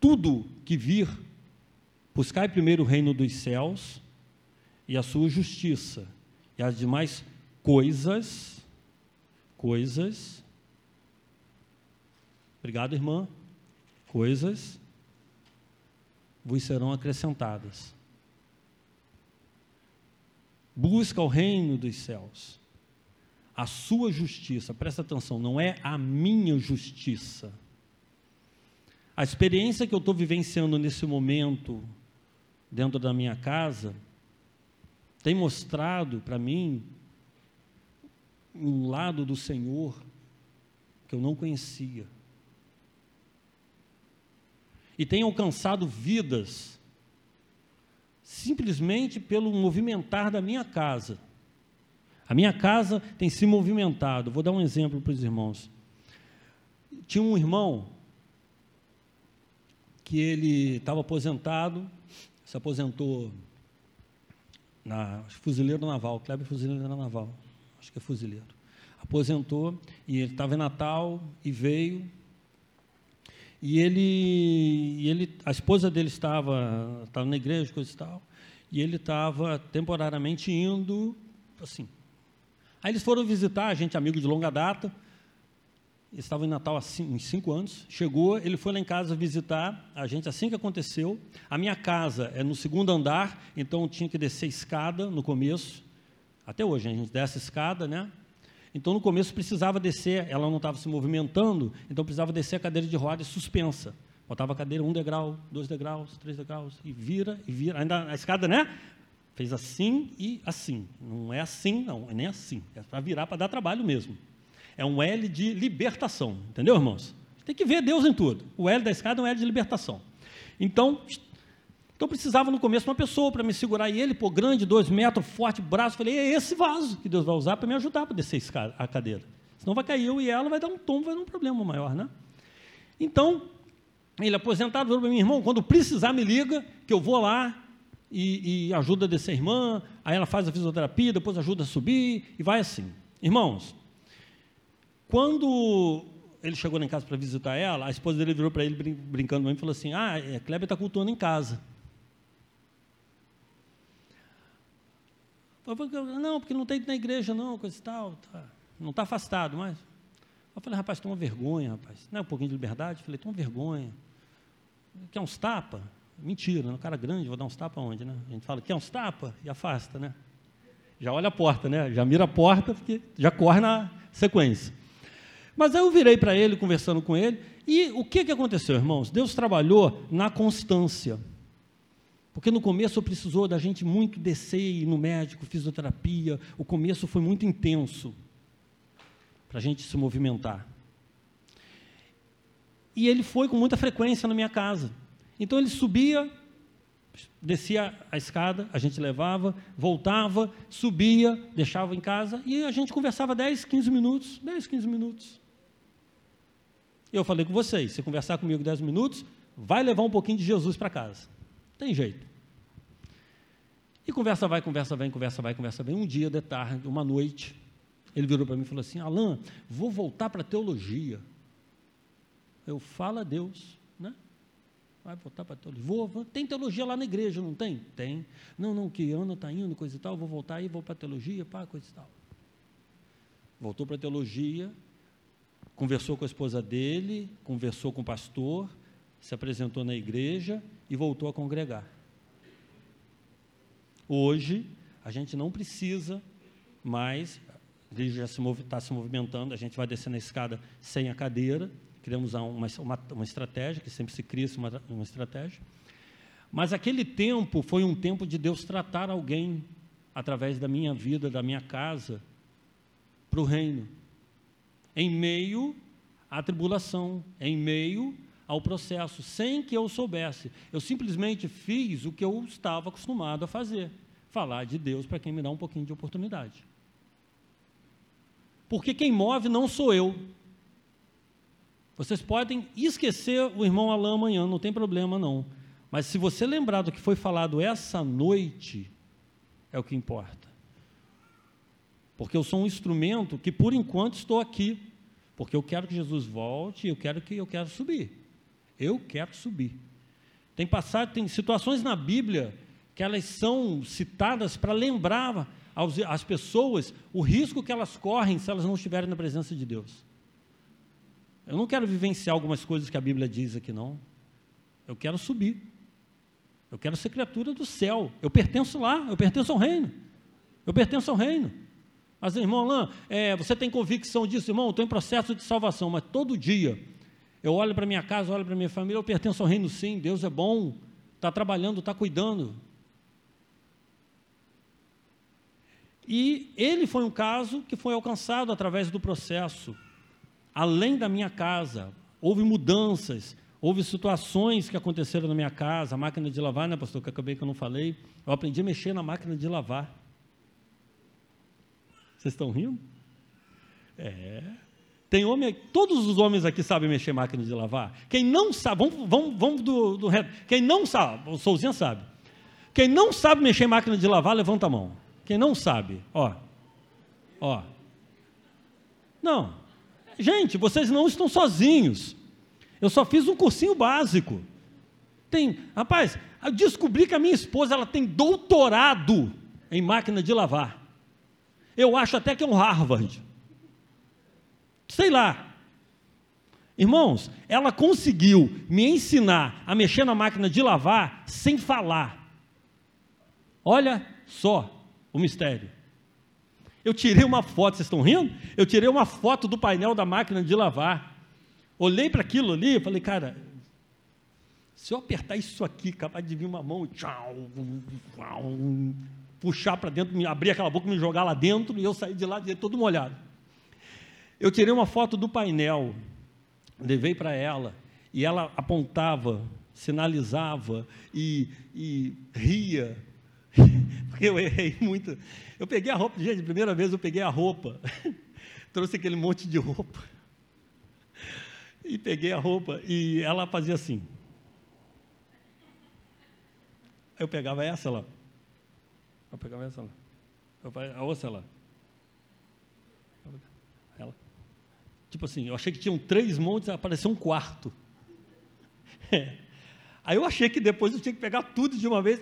tudo que vir, buscai primeiro o reino dos céus e a sua justiça, e as demais coisas, coisas, obrigado, irmã, coisas vos serão acrescentadas. Busca o reino dos céus, a sua justiça, presta atenção, não é a minha justiça. A experiência que eu estou vivenciando nesse momento, dentro da minha casa, tem mostrado para mim um lado do Senhor que eu não conhecia. E tem alcançado vidas simplesmente pelo movimentar da minha casa. A minha casa tem se movimentado. Vou dar um exemplo para os irmãos. Tinha um irmão que ele estava aposentado, se aposentou na fuzileiro naval, Kleber fuzileiro naval, acho que é fuzileiro. Aposentou e ele estava em Natal e veio. E ele, e ele, a esposa dele estava, estava na igreja, coisa e tal, e ele estava temporariamente indo, assim. Aí eles foram visitar, a gente amigo de longa data, estava em Natal há cinco, cinco anos. Chegou, ele foi lá em casa visitar a gente assim que aconteceu. A minha casa é no segundo andar, então tinha que descer escada no começo. Até hoje, a gente desce escada, né? Então no começo precisava descer, ela não estava se movimentando, então precisava descer a cadeira de rodas suspensa. Botava a cadeira um degrau, dois degraus, três degraus, e vira, e vira. Ainda a escada, né? Fez assim e assim. Não é assim, não, é nem assim. É para virar, para dar trabalho mesmo. É um L de libertação, entendeu, irmãos? Tem que ver Deus em tudo. O L da escada é um L de libertação. Então, então precisava no começo uma pessoa para me segurar. E ele, pô, grande, dois metros, forte, braço. Falei, é esse vaso que Deus vai usar para me ajudar para descer a cadeira. Senão vai cair eu e ela, vai dar um tombo, vai dar um problema maior, né? Então, ele aposentado falou para mim, irmão, quando precisar me liga, que eu vou lá e, e ajuda a descer a irmã, aí ela faz a fisioterapia, depois ajuda a subir, e vai assim. Irmãos, quando ele chegou lá em casa para visitar ela, a esposa dele virou para ele brincando e falou assim: Ah, é, Kleber está cultuando em casa. Não, porque não tem na igreja, não, coisa e tal. Tá. Não está afastado, mas. Eu falei, rapaz, toma vergonha, rapaz. Não é um pouquinho de liberdade? Eu falei, toma vergonha. Quer uns tapa? Mentira, um cara grande, vou dar uns tapa onde, né? A gente fala, quer uns tapa? E afasta, né? Já olha a porta, né? Já mira a porta, porque já corre na sequência. Mas aí eu virei para ele, conversando com ele, e o que, que aconteceu, irmãos? Deus trabalhou na constância. Porque no começo precisou da gente muito descer ir no médico, fisioterapia. O começo foi muito intenso para a gente se movimentar. E ele foi com muita frequência na minha casa. Então ele subia, descia a escada, a gente levava, voltava, subia, deixava em casa e a gente conversava 10, 15 minutos, 10, 15 minutos. Eu falei com vocês, se conversar comigo 10 minutos, vai levar um pouquinho de Jesus para casa. Tem jeito. E conversa vai, conversa vem, conversa vai, conversa vem. Um dia de tarde, uma noite, ele virou para mim e falou assim: Alain, vou voltar para a teologia. Eu falo a Deus, né? Vai voltar para a teologia. Vou, vou, tem teologia lá na igreja, não tem? Tem. Não, não, que Ana está indo, coisa e tal, vou voltar e vou para a teologia, pá, coisa e tal. Voltou para a teologia, conversou com a esposa dele, conversou com o pastor, se apresentou na igreja e voltou a congregar. Hoje, a gente não precisa mais, ele já está se, tá se movimentando, a gente vai descer na escada sem a cadeira, criamos uma, uma, uma estratégia, que sempre se cria uma, uma estratégia. Mas aquele tempo foi um tempo de Deus tratar alguém através da minha vida, da minha casa, para o reino em meio à tribulação, em meio ao processo, sem que eu soubesse. Eu simplesmente fiz o que eu estava acostumado a fazer: falar de Deus para quem me dá um pouquinho de oportunidade. Porque quem move não sou eu. Vocês podem esquecer o irmão Alain amanhã, não tem problema não. Mas se você lembrar do que foi falado essa noite, é o que importa. Porque eu sou um instrumento que por enquanto estou aqui, porque eu quero que Jesus volte, eu quero que eu quero subir. Eu quero subir. Tem passado, tem situações na Bíblia que elas são citadas para lembrar aos, às pessoas o risco que elas correm se elas não estiverem na presença de Deus. Eu não quero vivenciar algumas coisas que a Bíblia diz aqui, não. Eu quero subir. Eu quero ser criatura do céu. Eu pertenço lá, eu pertenço ao reino. Eu pertenço ao reino. Mas, irmão Alain, é, você tem convicção disso, irmão? Eu estou em processo de salvação, mas todo dia eu olho para minha casa, olho para minha família, eu pertenço ao reino sim, Deus é bom, está trabalhando, está cuidando. E ele foi um caso que foi alcançado através do processo. Além da minha casa, houve mudanças, Houve situações que aconteceram na minha casa, a máquina de lavar, né, pastor, que acabei que eu não falei. Eu aprendi a mexer na máquina de lavar. Vocês estão rindo? É. Tem homem, todos os homens aqui sabem mexer máquina de lavar. Quem não sabe, vamos, vamos, vamos do, do Quem não sabe, o Souzinha sabe. Quem não sabe mexer máquina de lavar, levanta a mão. Quem não sabe, ó. Ó. Não. Gente, vocês não estão sozinhos. Eu só fiz um cursinho básico. Tem, rapaz, eu descobri que a minha esposa ela tem doutorado em máquina de lavar. Eu acho até que é um Harvard. Sei lá. Irmãos, ela conseguiu me ensinar a mexer na máquina de lavar sem falar. Olha só o mistério. Eu tirei uma foto, vocês estão rindo? Eu tirei uma foto do painel da máquina de lavar. Olhei para aquilo ali e falei, cara, se eu apertar isso aqui, capaz de vir uma mão, tchau, tchau puxar para dentro, abrir aquela boca, me jogar lá dentro e eu sair de lá de todo molhado. Eu tirei uma foto do painel, levei para ela e ela apontava, sinalizava e, e ria, porque eu errei muito. Eu peguei a roupa, gente, primeira vez eu peguei a roupa, trouxe aquele monte de roupa e peguei a roupa e ela fazia assim. Eu pegava essa lá. Eu pegava essa lá. Eu, a outra lá. Ela. Tipo assim, eu achei que tinham três montes, apareceu um quarto. É. Aí eu achei que depois eu tinha que pegar tudo de uma vez.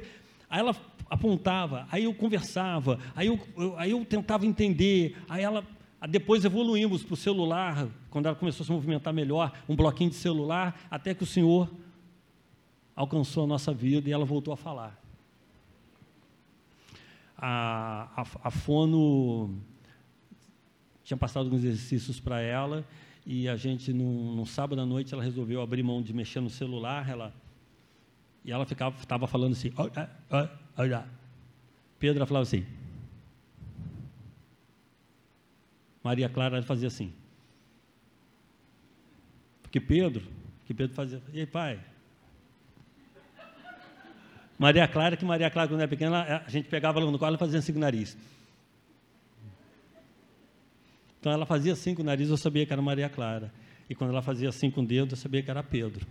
Aí ela apontava, aí eu conversava, aí eu, eu aí eu tentava entender, aí ela depois evoluímos para o celular, quando ela começou a se movimentar melhor, um bloquinho de celular, até que o Senhor alcançou a nossa vida e ela voltou a falar. A, a, a Fono tinha passado alguns exercícios para ela e a gente, num, sábado à noite, ela resolveu abrir mão de mexer no celular, ela, e ela ficava, estava falando assim, olha, olha, olha. Pedro falava assim, Maria Clara fazia assim. Porque Pedro, que Pedro fazia, e aí, pai? Maria Clara, que Maria Clara, quando era pequena, a gente pegava ela no colo e fazia assim com o nariz. Então ela fazia assim com o nariz, eu sabia que era Maria Clara. E quando ela fazia assim com o dedo, eu sabia que era Pedro.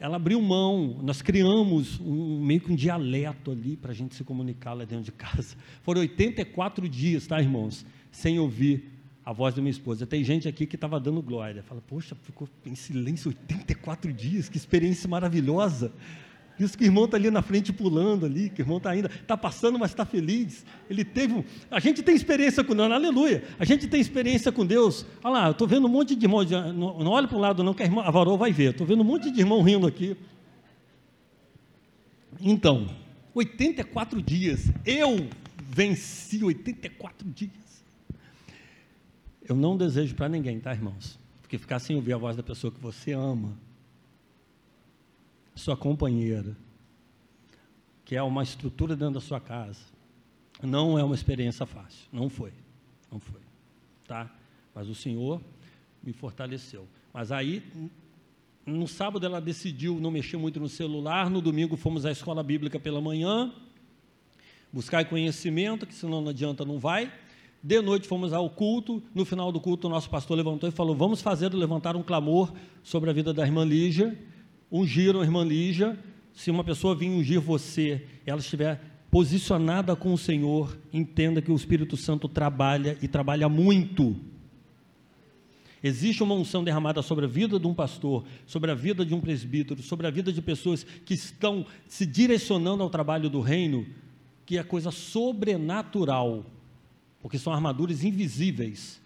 Ela abriu mão, nós criamos um, meio que um dialeto ali para a gente se comunicar lá dentro de casa. Foram 84 dias, tá, irmãos? sem ouvir a voz da minha esposa. Tem gente aqui que estava dando glória. Fala, poxa, ficou em silêncio 84 dias, que experiência maravilhosa. Isso que o irmão está ali na frente pulando ali, que o irmão está ainda, está passando, mas está feliz. Ele teve um, A gente tem experiência com Deus, aleluia. A gente tem experiência com Deus. Olha lá, eu estou vendo um monte de irmão, não, não olhe para o lado não, que a, irmã, vai ver. Estou vendo um monte de irmão rindo aqui. Então, 84 dias, eu venci 84 dias. Eu não desejo para ninguém, tá, irmãos? Porque ficar sem ouvir a voz da pessoa que você ama, sua companheira, que é uma estrutura dentro da sua casa, não é uma experiência fácil. Não foi. Não foi. Tá? Mas o Senhor me fortaleceu. Mas aí, no sábado ela decidiu não mexer muito no celular, no domingo fomos à escola bíblica pela manhã, buscar conhecimento, que senão não adianta, não vai. De noite fomos ao culto, no final do culto o nosso pastor levantou e falou, vamos fazer, levantar um clamor sobre a vida da irmã Lígia, ungiram a irmã Lígia, se uma pessoa vir ungir você, ela estiver posicionada com o Senhor, entenda que o Espírito Santo trabalha e trabalha muito. Existe uma unção derramada sobre a vida de um pastor, sobre a vida de um presbítero, sobre a vida de pessoas que estão se direcionando ao trabalho do reino, que é coisa sobrenatural, porque são armaduras invisíveis.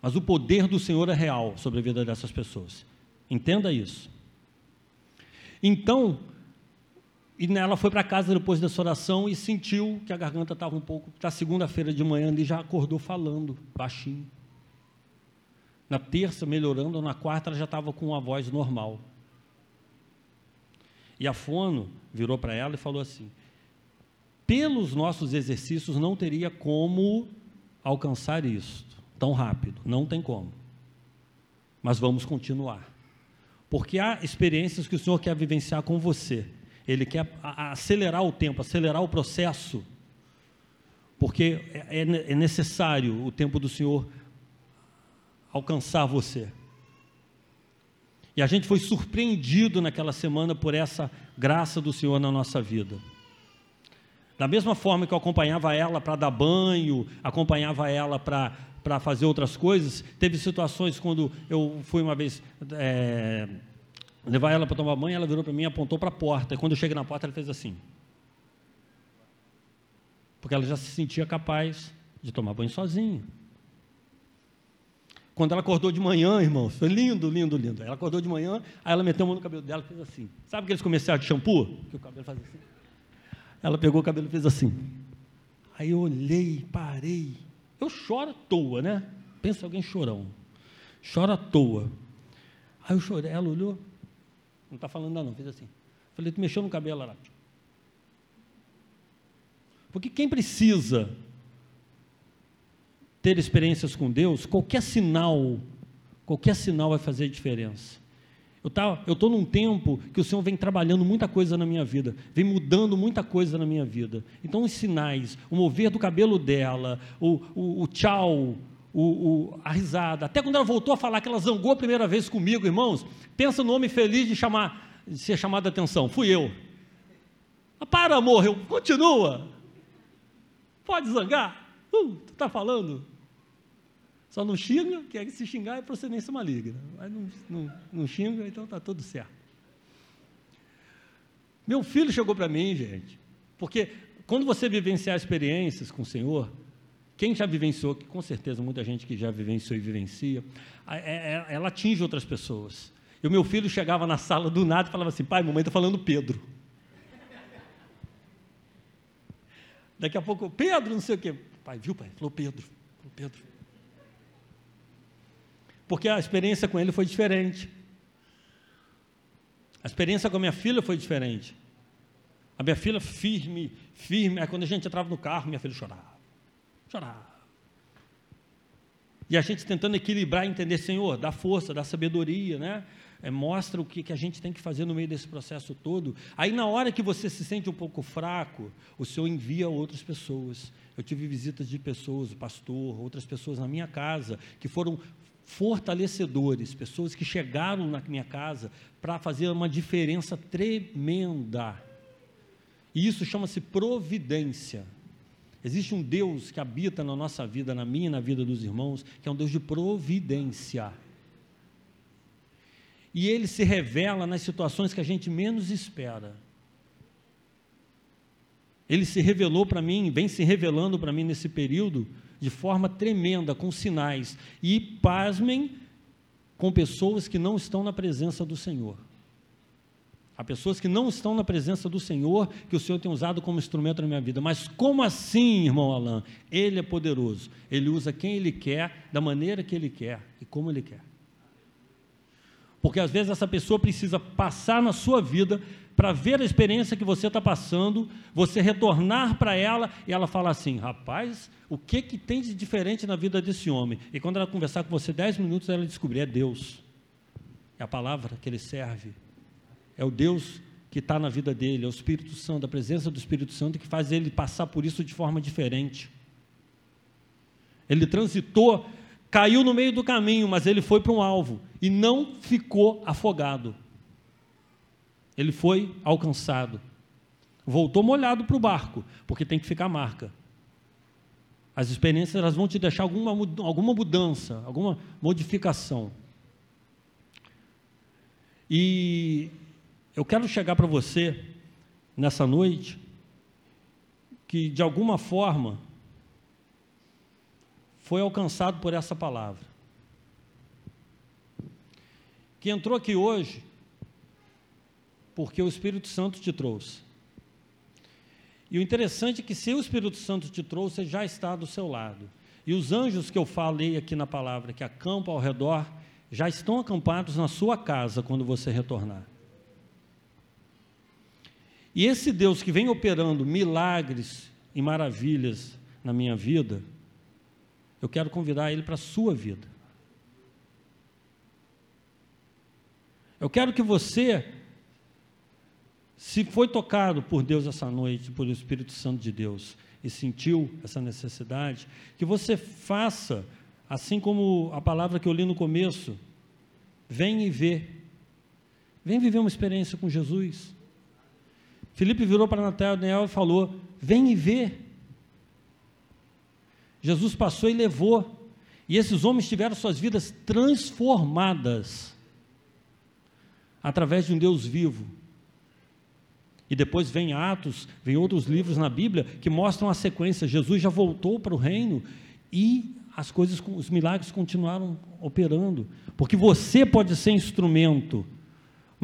Mas o poder do Senhor é real sobre a vida dessas pessoas. Entenda isso. Então, ela foi para casa depois dessa oração e sentiu que a garganta estava um pouco. Na segunda-feira de manhã, ele já acordou falando, baixinho. Na terça, melhorando, na quarta, ela já estava com uma voz normal. E a fono virou para ela e falou assim: pelos nossos exercícios, não teria como alcançar isso tão rápido, não tem como. Mas vamos continuar. Porque há experiências que o Senhor quer vivenciar com você ele quer acelerar o tempo, acelerar o processo, porque é, é, é necessário o tempo do Senhor alcançar você. E a gente foi surpreendido naquela semana por essa graça do Senhor na nossa vida. Da mesma forma que eu acompanhava ela para dar banho, acompanhava ela para para fazer outras coisas. Teve situações quando eu fui uma vez é, levar ela para tomar banho, ela virou para mim e apontou para a porta. E quando eu cheguei na porta, ela fez assim. Porque ela já se sentia capaz de tomar banho sozinha. Quando ela acordou de manhã, irmão, foi lindo, lindo, lindo. Ela acordou de manhã, aí ela meteu a mão no cabelo dela e fez assim. Sabe aqueles comerciais de shampoo? Que o cabelo faz assim. Ela pegou o cabelo e fez assim. Aí eu olhei, parei. Eu choro à toa, né? Pensa alguém chorão. Chora à toa. Aí eu chorei, ela olhou, não está falando nada, não. Fez assim. Falei, tu mexeu no cabelo lá. Porque quem precisa ter experiências com Deus, qualquer sinal, qualquer sinal vai fazer diferença. Eu tá, estou num tempo que o Senhor vem trabalhando muita coisa na minha vida, vem mudando muita coisa na minha vida. Então, os sinais, o mover do cabelo dela, o, o, o tchau, o, a risada. Até quando ela voltou a falar que ela zangou a primeira vez comigo, irmãos, pensa no homem feliz de, chamar, de ser chamado a atenção. Fui eu. Ah, para, amor, continua. Pode zangar. Uh, tu está falando. Só não xinga, que se xingar é procedência maligna. Mas não, não, não xinga, então está tudo certo. Meu filho chegou para mim, gente, porque quando você vivenciar experiências com o Senhor, quem já vivenciou, que com certeza muita gente que já vivenciou e vivencia, é, é, ela atinge outras pessoas. E o meu filho chegava na sala do nada e falava assim: pai, mamãe está falando Pedro. Daqui a pouco, Pedro, não sei o quê. Pai, viu, pai? Falou Pedro. Falou Pedro. Porque a experiência com ele foi diferente. A experiência com a minha filha foi diferente. A minha filha firme, firme. Aí quando a gente entrava no carro, minha filha chorava chorar. E a gente tentando equilibrar, entender, Senhor, dá força, dá sabedoria, né? É, mostra o que, que a gente tem que fazer no meio desse processo todo. Aí, na hora que você se sente um pouco fraco, o Senhor envia outras pessoas. Eu tive visitas de pessoas, o pastor, outras pessoas na minha casa, que foram fortalecedores, pessoas que chegaram na minha casa para fazer uma diferença tremenda. E isso chama-se providência. Existe um Deus que habita na nossa vida, na minha e na vida dos irmãos, que é um Deus de providência. E ele se revela nas situações que a gente menos espera. Ele se revelou para mim, vem se revelando para mim nesse período de forma tremenda, com sinais. E pasmem com pessoas que não estão na presença do Senhor. Há pessoas que não estão na presença do Senhor, que o Senhor tem usado como instrumento na minha vida. Mas como assim, irmão Alain? Ele é poderoso. Ele usa quem ele quer, da maneira que ele quer e como ele quer. Porque às vezes essa pessoa precisa passar na sua vida para ver a experiência que você está passando, você retornar para ela e ela falar assim: rapaz, o que, que tem de diferente na vida desse homem? E quando ela conversar com você dez minutos, ela descobrir: é Deus, é a palavra que ele serve, é o Deus que está na vida dele, é o Espírito Santo, a presença do Espírito Santo que faz ele passar por isso de forma diferente. Ele transitou, caiu no meio do caminho, mas ele foi para um alvo e não ficou afogado. Ele foi alcançado. Voltou molhado para o barco, porque tem que ficar marca. As experiências elas vão te deixar alguma, alguma mudança, alguma modificação. E eu quero chegar para você nessa noite que de alguma forma foi alcançado por essa palavra. Que entrou aqui hoje porque o Espírito Santo te trouxe. E o interessante é que se o Espírito Santo te trouxe, ele já está do seu lado. E os anjos que eu falei aqui na palavra, que acampam ao redor, já estão acampados na sua casa quando você retornar. E esse Deus que vem operando milagres e maravilhas na minha vida, eu quero convidar ele para a sua vida. Eu quero que você, se foi tocado por Deus essa noite, por o Espírito Santo de Deus, e sentiu essa necessidade, que você faça, assim como a palavra que eu li no começo, vem e vê. Vem viver uma experiência com Jesus. Felipe virou para Natanael e falou: Vem e vê. Jesus passou e levou. E esses homens tiveram suas vidas transformadas através de um Deus vivo. E depois vem Atos, vem outros livros na Bíblia que mostram a sequência. Jesus já voltou para o reino e as coisas, os milagres continuaram operando, porque você pode ser instrumento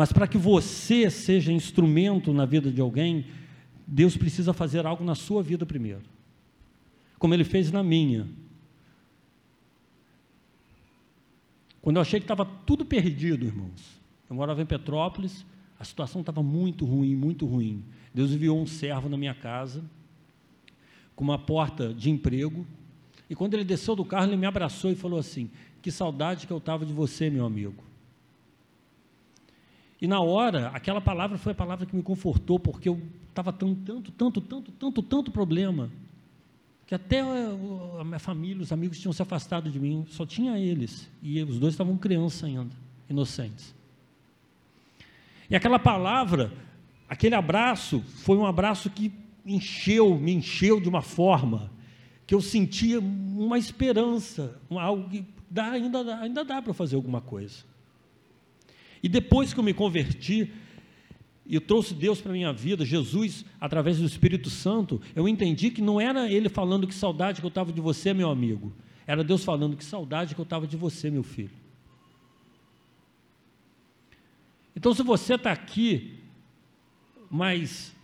mas para que você seja instrumento na vida de alguém, Deus precisa fazer algo na sua vida primeiro, como Ele fez na minha. Quando eu achei que estava tudo perdido, irmãos, eu morava em Petrópolis, a situação estava muito ruim, muito ruim. Deus enviou um servo na minha casa, com uma porta de emprego, e quando ele desceu do carro, ele me abraçou e falou assim: Que saudade que eu estava de você, meu amigo. E na hora, aquela palavra foi a palavra que me confortou, porque eu estava tendo tanto, tanto, tanto, tanto, tanto problema, que até a minha família, os amigos tinham se afastado de mim, só tinha eles, e os dois estavam crianças ainda, inocentes. E aquela palavra, aquele abraço, foi um abraço que encheu, me encheu de uma forma que eu sentia uma esperança, algo que dá, ainda, dá, ainda dá para fazer alguma coisa. E depois que eu me converti, e trouxe Deus para a minha vida, Jesus, através do Espírito Santo, eu entendi que não era Ele falando que saudade que eu estava de você, meu amigo, era Deus falando que saudade que eu estava de você, meu filho. Então, se você está aqui, mas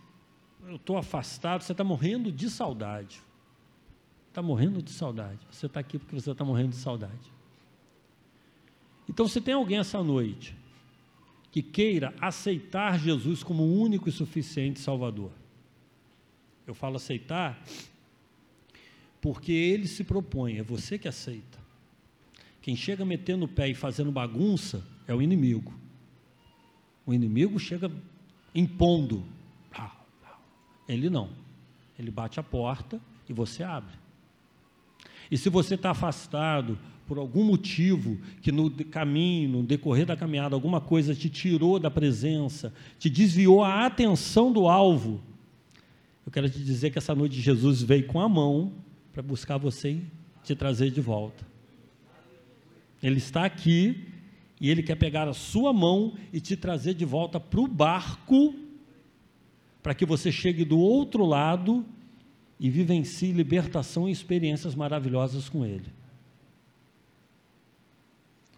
eu estou afastado, você está morrendo de saudade. Está morrendo de saudade. Você está aqui porque você está morrendo de saudade. Então, se tem alguém essa noite que queira aceitar Jesus como o único e suficiente Salvador. Eu falo aceitar porque ele se propõe, é você que aceita. Quem chega metendo o pé e fazendo bagunça é o inimigo. O inimigo chega impondo. Ele não. Ele bate a porta e você abre. E se você está afastado por algum motivo que no caminho, no decorrer da caminhada, alguma coisa te tirou da presença, te desviou a atenção do alvo, eu quero te dizer que essa noite Jesus veio com a mão para buscar você e te trazer de volta. Ele está aqui e ele quer pegar a sua mão e te trazer de volta para o barco, para que você chegue do outro lado e vivencie libertação e experiências maravilhosas com ele.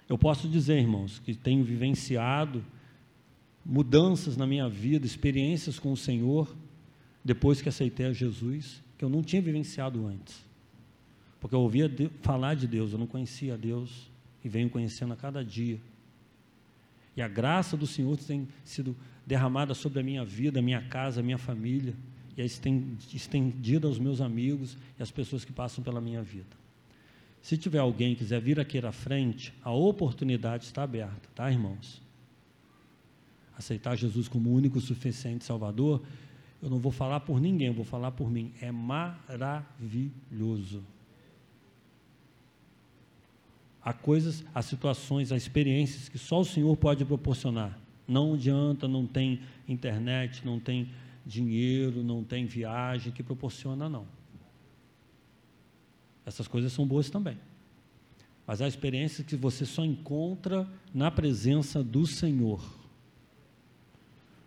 Eu posso dizer, irmãos, que tenho vivenciado mudanças na minha vida, experiências com o Senhor, depois que aceitei a Jesus, que eu não tinha vivenciado antes. Porque eu ouvia falar de Deus, eu não conhecia Deus e venho conhecendo a cada dia. E a graça do Senhor tem sido derramada sobre a minha vida, a minha casa, a minha família, e é estendida aos meus amigos e às pessoas que passam pela minha vida. Se tiver alguém que quiser vir aqui à frente, a oportunidade está aberta, tá, irmãos? Aceitar Jesus como único, suficiente Salvador, eu não vou falar por ninguém, eu vou falar por mim. É maravilhoso. Há coisas, há situações, há experiências que só o Senhor pode proporcionar. Não adianta, não tem internet, não tem dinheiro, não tem viagem que proporciona, não. Essas coisas são boas também. Mas há experiências que você só encontra na presença do Senhor.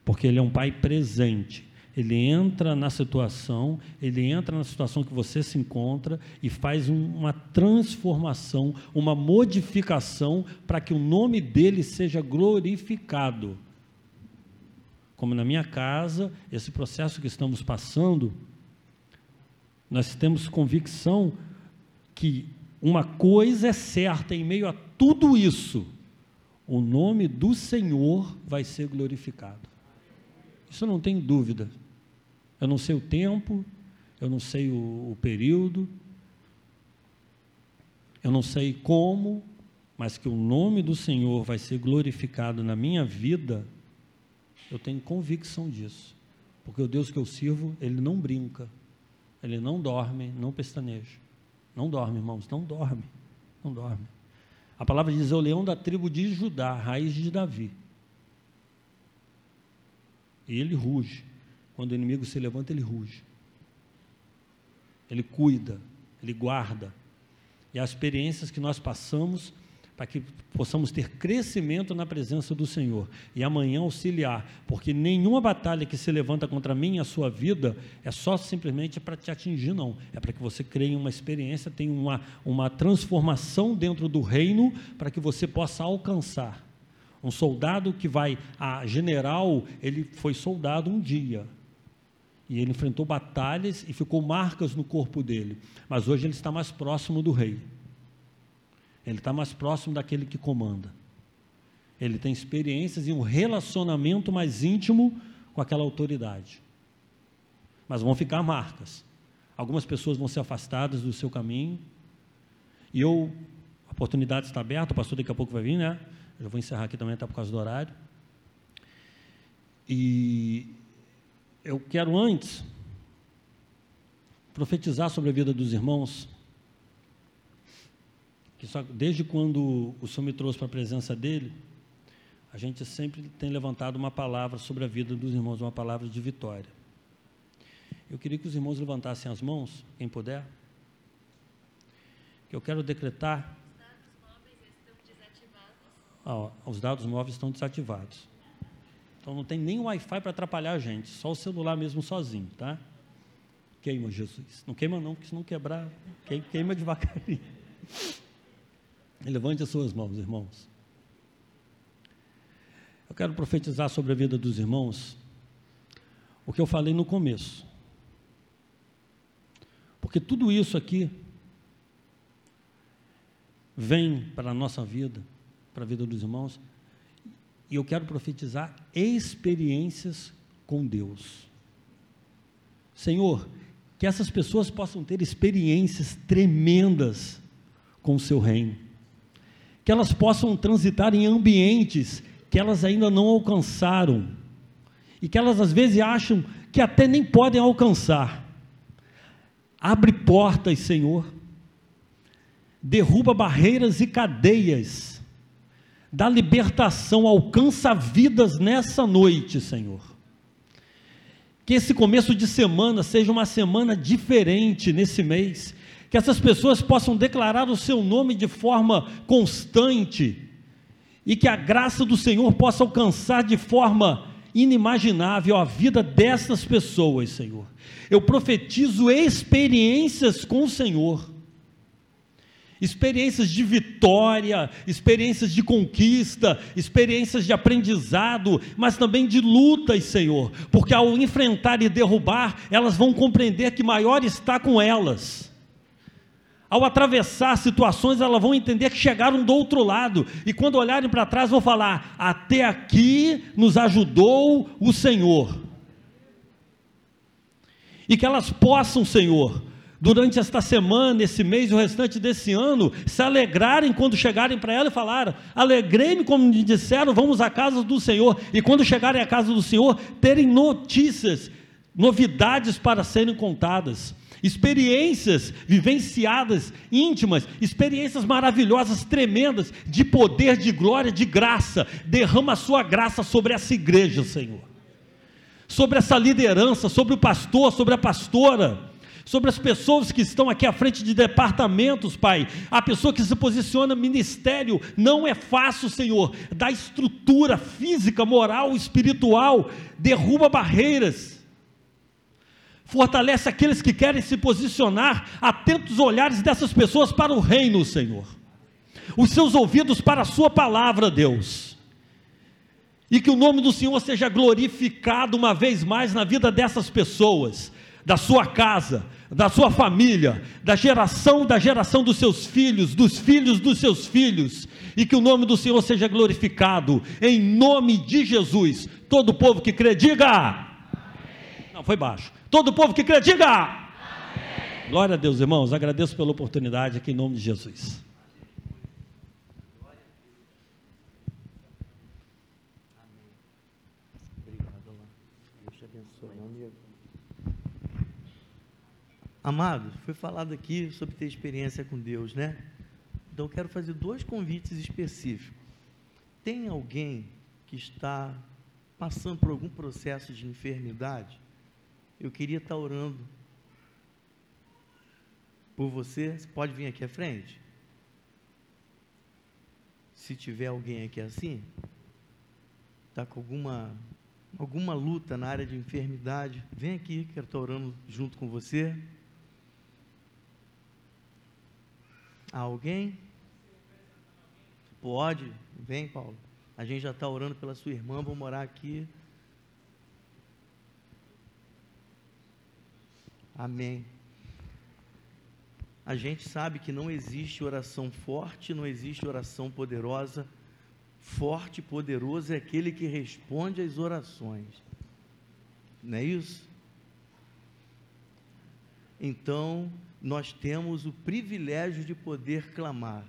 Porque Ele é um Pai presente. Ele entra na situação, ele entra na situação que você se encontra e faz uma transformação, uma modificação para que o nome dele seja glorificado. Como na minha casa, esse processo que estamos passando, nós temos convicção que uma coisa é certa em meio a tudo isso: o nome do Senhor vai ser glorificado. Isso não tem dúvida. Eu não sei o tempo, eu não sei o, o período, eu não sei como, mas que o nome do Senhor vai ser glorificado na minha vida, eu tenho convicção disso. Porque o Deus que eu sirvo, ele não brinca, ele não dorme, não pestaneja. Não dorme, irmãos, não dorme, não dorme. A palavra diz: é o leão da tribo de Judá, raiz de Davi. E ele ruge. Quando o inimigo se levanta, ele ruge. Ele cuida, ele guarda. E as experiências que nós passamos para que possamos ter crescimento na presença do Senhor e amanhã auxiliar, porque nenhuma batalha que se levanta contra mim e a sua vida é só simplesmente para te atingir, não. É para que você creia uma experiência, tenha uma, uma transformação dentro do reino para que você possa alcançar. Um soldado que vai a general, ele foi soldado um dia, e ele enfrentou batalhas e ficou marcas no corpo dele. Mas hoje ele está mais próximo do rei. Ele está mais próximo daquele que comanda. Ele tem experiências e um relacionamento mais íntimo com aquela autoridade. Mas vão ficar marcas. Algumas pessoas vão ser afastadas do seu caminho. E eu, a oportunidade está aberta, o pastor daqui a pouco vai vir, né? Eu vou encerrar aqui também, até por causa do horário. E eu quero antes profetizar sobre a vida dos irmãos, que só, desde quando o Senhor me trouxe para a presença dele, a gente sempre tem levantado uma palavra sobre a vida dos irmãos, uma palavra de vitória. Eu queria que os irmãos levantassem as mãos, quem puder, que eu quero decretar. Ah, os dados móveis estão desativados. Então não tem nem Wi-Fi para atrapalhar a gente, só o celular mesmo sozinho, tá? Queima, Jesus. Não queima não, porque se não quebrar, queima devagarinho. Levante as suas mãos, irmãos. Eu quero profetizar sobre a vida dos irmãos o que eu falei no começo. Porque tudo isso aqui vem para a nossa vida, para a vida dos irmãos, e eu quero profetizar experiências com Deus. Senhor, que essas pessoas possam ter experiências tremendas com o seu reino. Que elas possam transitar em ambientes que elas ainda não alcançaram. E que elas às vezes acham que até nem podem alcançar. Abre portas, Senhor. Derruba barreiras e cadeias da libertação, alcança vidas nessa noite, Senhor. Que esse começo de semana seja uma semana diferente nesse mês, que essas pessoas possam declarar o seu nome de forma constante e que a graça do Senhor possa alcançar de forma inimaginável a vida dessas pessoas, Senhor. Eu profetizo experiências com o Senhor experiências de vitória, experiências de conquista, experiências de aprendizado, mas também de lutas, Senhor, porque ao enfrentar e derrubar, elas vão compreender que maior está com elas. ao atravessar situações, elas vão entender que chegaram do outro lado, e quando olharem para trás, vão falar: até aqui nos ajudou o Senhor. E que elas possam, Senhor, durante esta semana, esse mês e o restante desse ano, se alegrarem quando chegarem para ela e falar: Alegrei-me, como me disseram, vamos à casa do Senhor. E quando chegarem à casa do Senhor, terem notícias, novidades para serem contadas. Experiências vivenciadas, íntimas, experiências maravilhosas, tremendas, de poder, de glória, de graça. Derrama a sua graça sobre essa igreja, Senhor. Sobre essa liderança, sobre o pastor, sobre a pastora sobre as pessoas que estão aqui à frente de departamentos, Pai. A pessoa que se posiciona ministério não é fácil, Senhor. Da estrutura física, moral, espiritual, derruba barreiras. Fortalece aqueles que querem se posicionar, atenta os olhares dessas pessoas para o reino, Senhor. Os seus ouvidos para a Sua palavra, Deus. E que o nome do Senhor seja glorificado uma vez mais na vida dessas pessoas da sua casa, da sua família, da geração da geração dos seus filhos, dos filhos dos seus filhos, e que o nome do Senhor seja glorificado, em nome de Jesus. Todo o povo que crê, diga. Amém. Não, foi baixo. Todo o povo que crê, diga. Amém. Glória a Deus, irmãos. Agradeço pela oportunidade aqui em nome de Jesus. Amado, foi falado aqui sobre ter experiência com Deus, né? Então eu quero fazer dois convites específicos. Tem alguém que está passando por algum processo de enfermidade? Eu queria estar orando por você. Você pode vir aqui à frente? Se tiver alguém aqui assim, está com alguma alguma luta na área de enfermidade, vem aqui, quero estar orando junto com você. Alguém? Pode, vem, Paulo. A gente já está orando pela sua irmã, vou morar aqui. Amém. A gente sabe que não existe oração forte, não existe oração poderosa. Forte e poderoso é aquele que responde às orações. Não é isso? Então, nós temos o privilégio de poder clamar.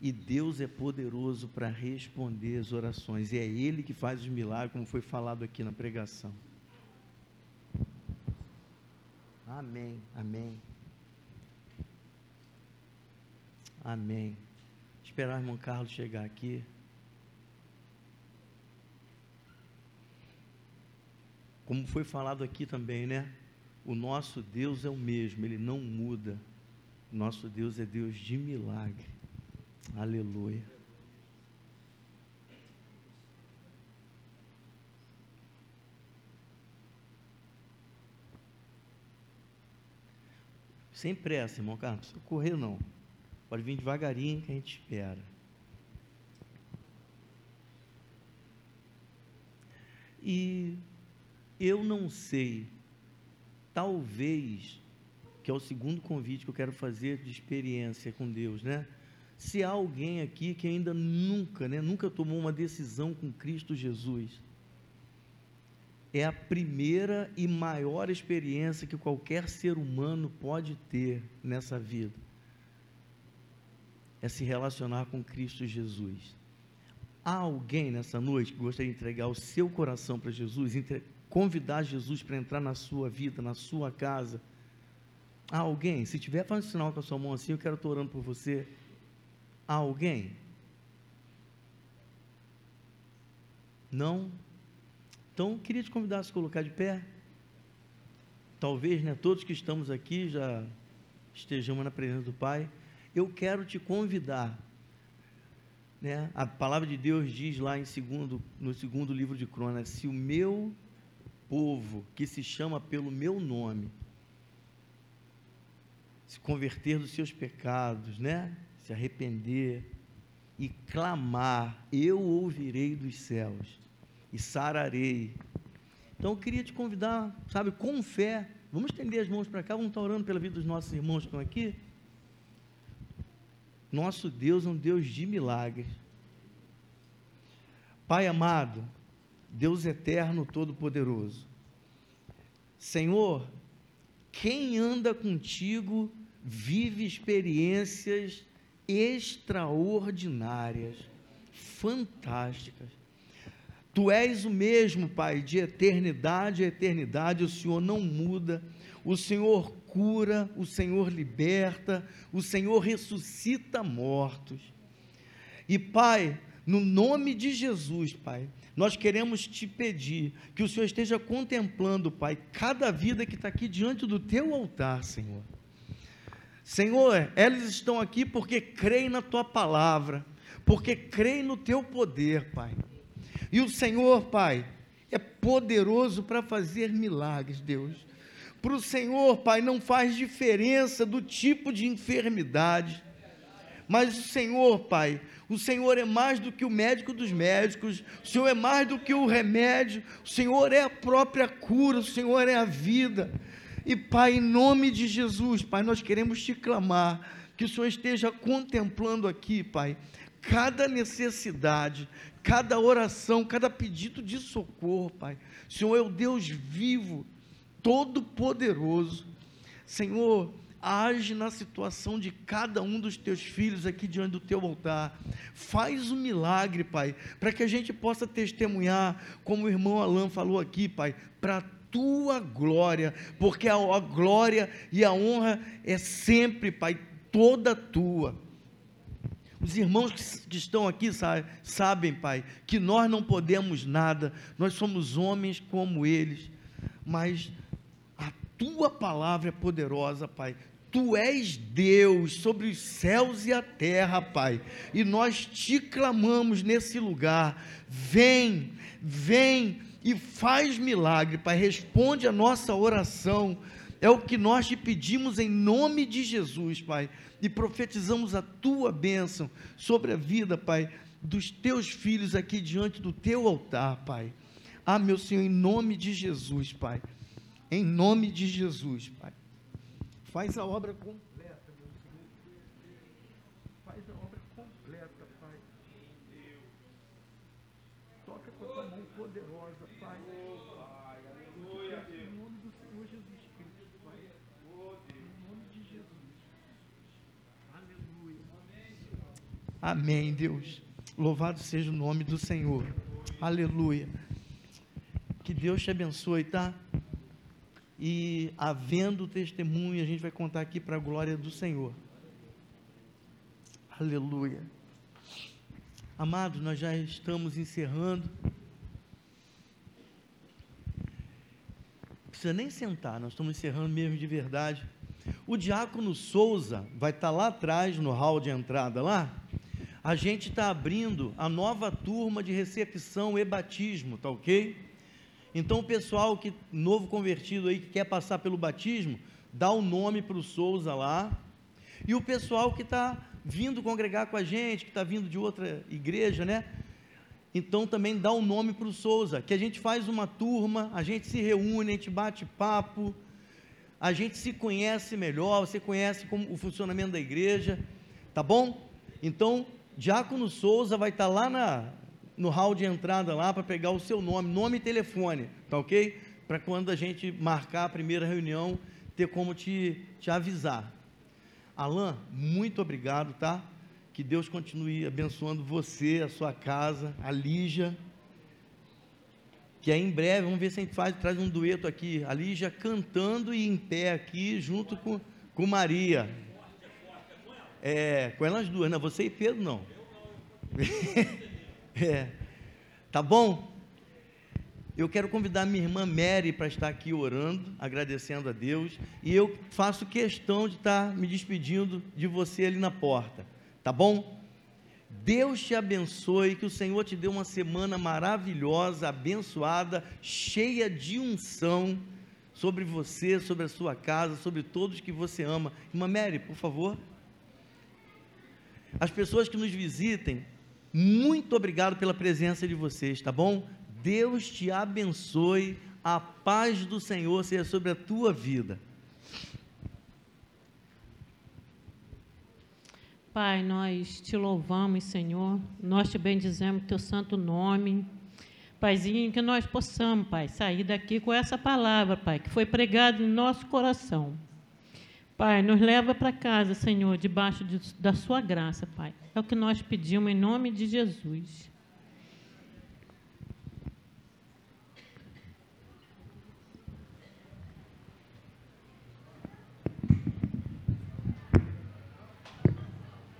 E Deus é poderoso para responder as orações. E é Ele que faz os milagres, como foi falado aqui na pregação. Amém, amém. Amém. Esperar o irmão Carlos chegar aqui. Como foi falado aqui também, né? O nosso Deus é o mesmo, ele não muda. Nosso Deus é Deus de milagre. Aleluia. Sem pressa, irmão Carlos, não precisa correr não. Pode vir devagarinho que a gente espera. E eu não sei talvez, que é o segundo convite que eu quero fazer de experiência com Deus, né? Se há alguém aqui que ainda nunca, né, nunca tomou uma decisão com Cristo Jesus, é a primeira e maior experiência que qualquer ser humano pode ter nessa vida. É se relacionar com Cristo Jesus. Há alguém nessa noite que gostaria de entregar o seu coração para Jesus, convidar Jesus para entrar na sua vida, na sua casa. Há alguém? Se tiver, faz um sinal com a sua mão assim, eu quero estar orando por você. Há alguém? Não? Então, queria te convidar a se colocar de pé. Talvez, né, todos que estamos aqui já estejamos na presença do Pai. Eu quero te convidar. Né? A palavra de Deus diz lá em segundo, no segundo livro de Crônicas: se o meu povo que se chama pelo meu nome se converter dos seus pecados, né? Se arrepender e clamar, eu ouvirei dos céus e sararei. Então eu queria te convidar, sabe, com fé, vamos estender as mãos para cá, vamos estar orando pela vida dos nossos irmãos que estão aqui. Nosso Deus é um Deus de milagres. Pai amado, Deus eterno, todo-poderoso. Senhor, quem anda contigo vive experiências extraordinárias, fantásticas. Tu és o mesmo, Pai, de eternidade a eternidade, o Senhor não muda, o Senhor cura, o Senhor liberta, o Senhor ressuscita mortos. E, Pai, no nome de Jesus, Pai, nós queremos te pedir que o Senhor esteja contemplando, Pai, cada vida que está aqui diante do teu altar, Senhor. Senhor, eles estão aqui porque creem na tua palavra, porque creem no teu poder, Pai. E o Senhor, Pai, é poderoso para fazer milagres, Deus. Para o Senhor, Pai, não faz diferença do tipo de enfermidade. Mas o Senhor, Pai, o Senhor é mais do que o médico dos médicos, o Senhor é mais do que o remédio, o Senhor é a própria cura, o Senhor é a vida. E Pai, em nome de Jesus, Pai, nós queremos te clamar que o Senhor esteja contemplando aqui, Pai, cada necessidade, cada oração, cada pedido de socorro, Pai. Senhor é o Deus vivo, todo-poderoso. Senhor, age na situação de cada um dos teus filhos aqui diante do teu altar. Faz um milagre, Pai, para que a gente possa testemunhar, como o irmão Alain falou aqui, Pai, para tua glória, porque a, a glória e a honra é sempre, Pai, toda tua. Os irmãos que, que estão aqui sabe, sabem, Pai, que nós não podemos nada, nós somos homens como eles, mas a tua palavra é poderosa, Pai. Tu és Deus sobre os céus e a terra, Pai, e nós te clamamos nesse lugar. Vem, vem e faz milagre, Pai. Responde a nossa oração. É o que nós te pedimos em nome de Jesus, Pai. E profetizamos a tua bênção sobre a vida, Pai, dos teus filhos aqui diante do teu altar, Pai. Ah, meu Senhor, em nome de Jesus, Pai. Em nome de Jesus, Pai. Faz a obra completa, meu Senhor. Faz a obra completa, Pai. Toca com a tua mão poderosa, Pai. Em nome do Senhor Jesus Cristo, Pai. Em nome de Jesus. Aleluia. Amém, Deus. Louvado seja o nome do Senhor. Aleluia. Que Deus te abençoe, tá? E havendo testemunho, a gente vai contar aqui para a glória do Senhor. Aleluia. Amados, nós já estamos encerrando. Não precisa nem sentar, nós estamos encerrando mesmo de verdade. O diácono Souza vai estar lá atrás, no hall de entrada lá. A gente está abrindo a nova turma de recepção e batismo, tá ok? Então, o pessoal que novo convertido aí que quer passar pelo batismo, dá o um nome para o Souza lá. E o pessoal que está vindo congregar com a gente, que está vindo de outra igreja, né? Então também dá o um nome para o Souza, que a gente faz uma turma, a gente se reúne, a gente bate papo, a gente se conhece melhor, você conhece como, o funcionamento da igreja, tá bom? Então, Diácono Souza vai estar tá lá na, no hall de entrada lá para pegar o seu nome, nome e telefone, tá ok? Para quando a gente marcar a primeira reunião, ter como te, te avisar. Alan, muito obrigado, tá? Que Deus continue abençoando você, a sua casa, a Lígia. Que aí em breve, vamos ver se a gente faz, traz um dueto aqui. A Lígia cantando e em pé aqui, junto com, com Maria. É, com elas duas, não, você e Pedro não. É, tá bom? Eu quero convidar minha irmã Mary para estar aqui orando, agradecendo a Deus, e eu faço questão de estar me despedindo de você ali na porta, tá bom? Deus te abençoe, que o Senhor te dê uma semana maravilhosa, abençoada, cheia de unção sobre você, sobre a sua casa, sobre todos que você ama. Irmã Mary, por favor. As pessoas que nos visitem, muito obrigado pela presença de vocês, tá bom? Deus te abençoe, a paz do Senhor seja sobre a tua vida. Pai, nós te louvamos, Senhor, nós te bendizemos teu santo nome. Paizinho, que nós possamos, Pai, sair daqui com essa palavra, Pai, que foi pregada em nosso coração. Pai, nos leva para casa, Senhor, debaixo de, da Sua graça, Pai. É o que nós pedimos em nome de Jesus.